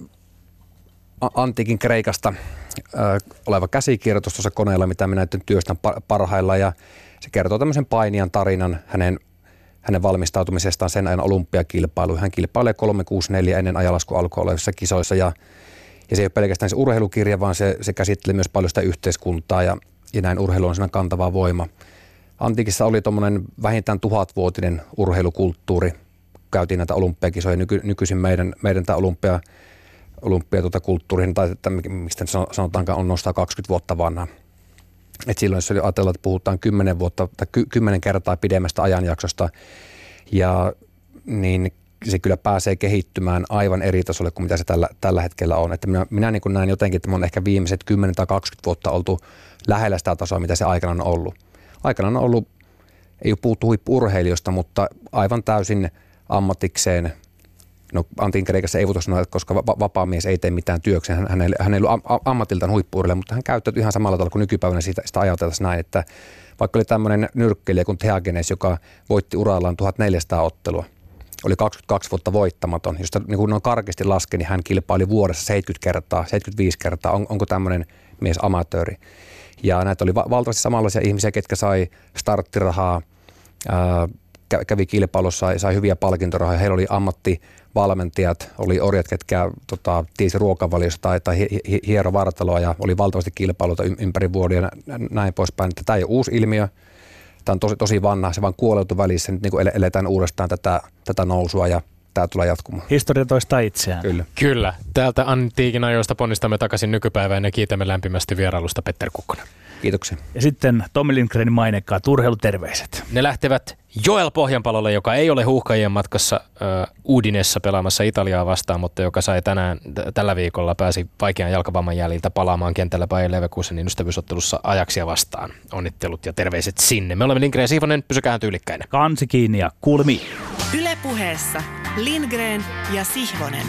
antiikin Kreikasta äh, oleva käsikirjoitus tuossa koneella, mitä minä nyt työstän parhailla ja se kertoo tämmöisen painijan tarinan hänen, hänen valmistautumisestaan sen ajan olympiakilpailuun. Hän kilpailee 364 ennen ajalasku alkoi olevissa kisoissa ja, ja se ei ole pelkästään se urheilukirja, vaan se, se käsittelee myös paljon sitä yhteiskuntaa ja, ja näin urheilu on siinä kantava voima. Antiikissa oli tuommoinen vähintään tuhatvuotinen urheilukulttuuri – käytiin näitä olympiakisoja. Nyky, nykyisin meidän, meidän tämä olympia, olympia tuota kulttuuriin, tai että, mistä sanotaankaan, on nostaa 20 vuotta vanha. Et silloin jos ajatellaan, että puhutaan 10 vuotta tai 10 kertaa pidemmästä ajanjaksosta, ja niin se kyllä pääsee kehittymään aivan eri tasolle kuin mitä se tällä, tällä hetkellä on. Että minä, minä niin näen jotenkin, että on ehkä viimeiset 10 tai 20 vuotta oltu lähellä sitä tasoa, mitä se aikana on ollut. Aikana on ollut, ei ole puhuttu huippu mutta aivan täysin – ammatikseen. No Antin Kreikassa ei voitu sanoa, koska vapaa mies ei tee mitään työkseen. Hän, hän, ei, hän ei ollut ammatiltaan huippuurille, mutta hän käyttäytyi ihan samalla tavalla kuin nykypäivänä sitä, sitä ajateltaisiin näin, että vaikka oli tämmöinen nyrkkeilijä kuin Theagenes, joka voitti urallaan 1400 ottelua, oli 22 vuotta voittamaton. Jos niin noin karkeasti laski, niin hän kilpaili vuodessa 70 kertaa, 75 kertaa. On, onko tämmöinen mies amatööri? Ja näitä oli valtavasti samanlaisia ihmisiä, ketkä sai starttirahaa, ää, kävi kilpailussa, sai, sai hyviä palkintorahoja. Heillä oli ammattivalmentajat, oli orjat, ketkä tota, tiesi ruokavaliosta tai, tai hiero vartaloa ja oli valtavasti kilpailuita ympäri vuodia ja näin poispäin. Tämä ei ole uusi ilmiö. Tämä on tosi, tosi vanha, se vaan kuoleutu välissä. Nyt niin kuin eletään uudestaan tätä, tätä nousua ja tämä tulee jatkumaan. Historia toistaa itseään. Kyllä. Kyllä. Täältä antiikin ajoista ponnistamme takaisin nykypäivään ja kiitämme lämpimästi vierailusta Petter Kukkonen. Kiitoksia. Ja sitten Tommi Lindgrenin mainekkaat urheiluterveiset. Ne lähtevät Joel Pohjanpalolle, joka ei ole huuhkajien matkassa uh, Udinessa pelaamassa Italiaa vastaan, mutta joka sai tänään, t- tällä viikolla pääsi vaikean jalkavamman jäljiltä palaamaan kentällä Bayer Leverkusenin ystävyysottelussa ajaksia vastaan. Onnittelut ja terveiset sinne. Me olemme Lindgren ja Siivonen, pysykää tyylikkäinen. Kansi kiinni ja kuulemiin. Ylepuheessa Lindgren ja Sihvonen.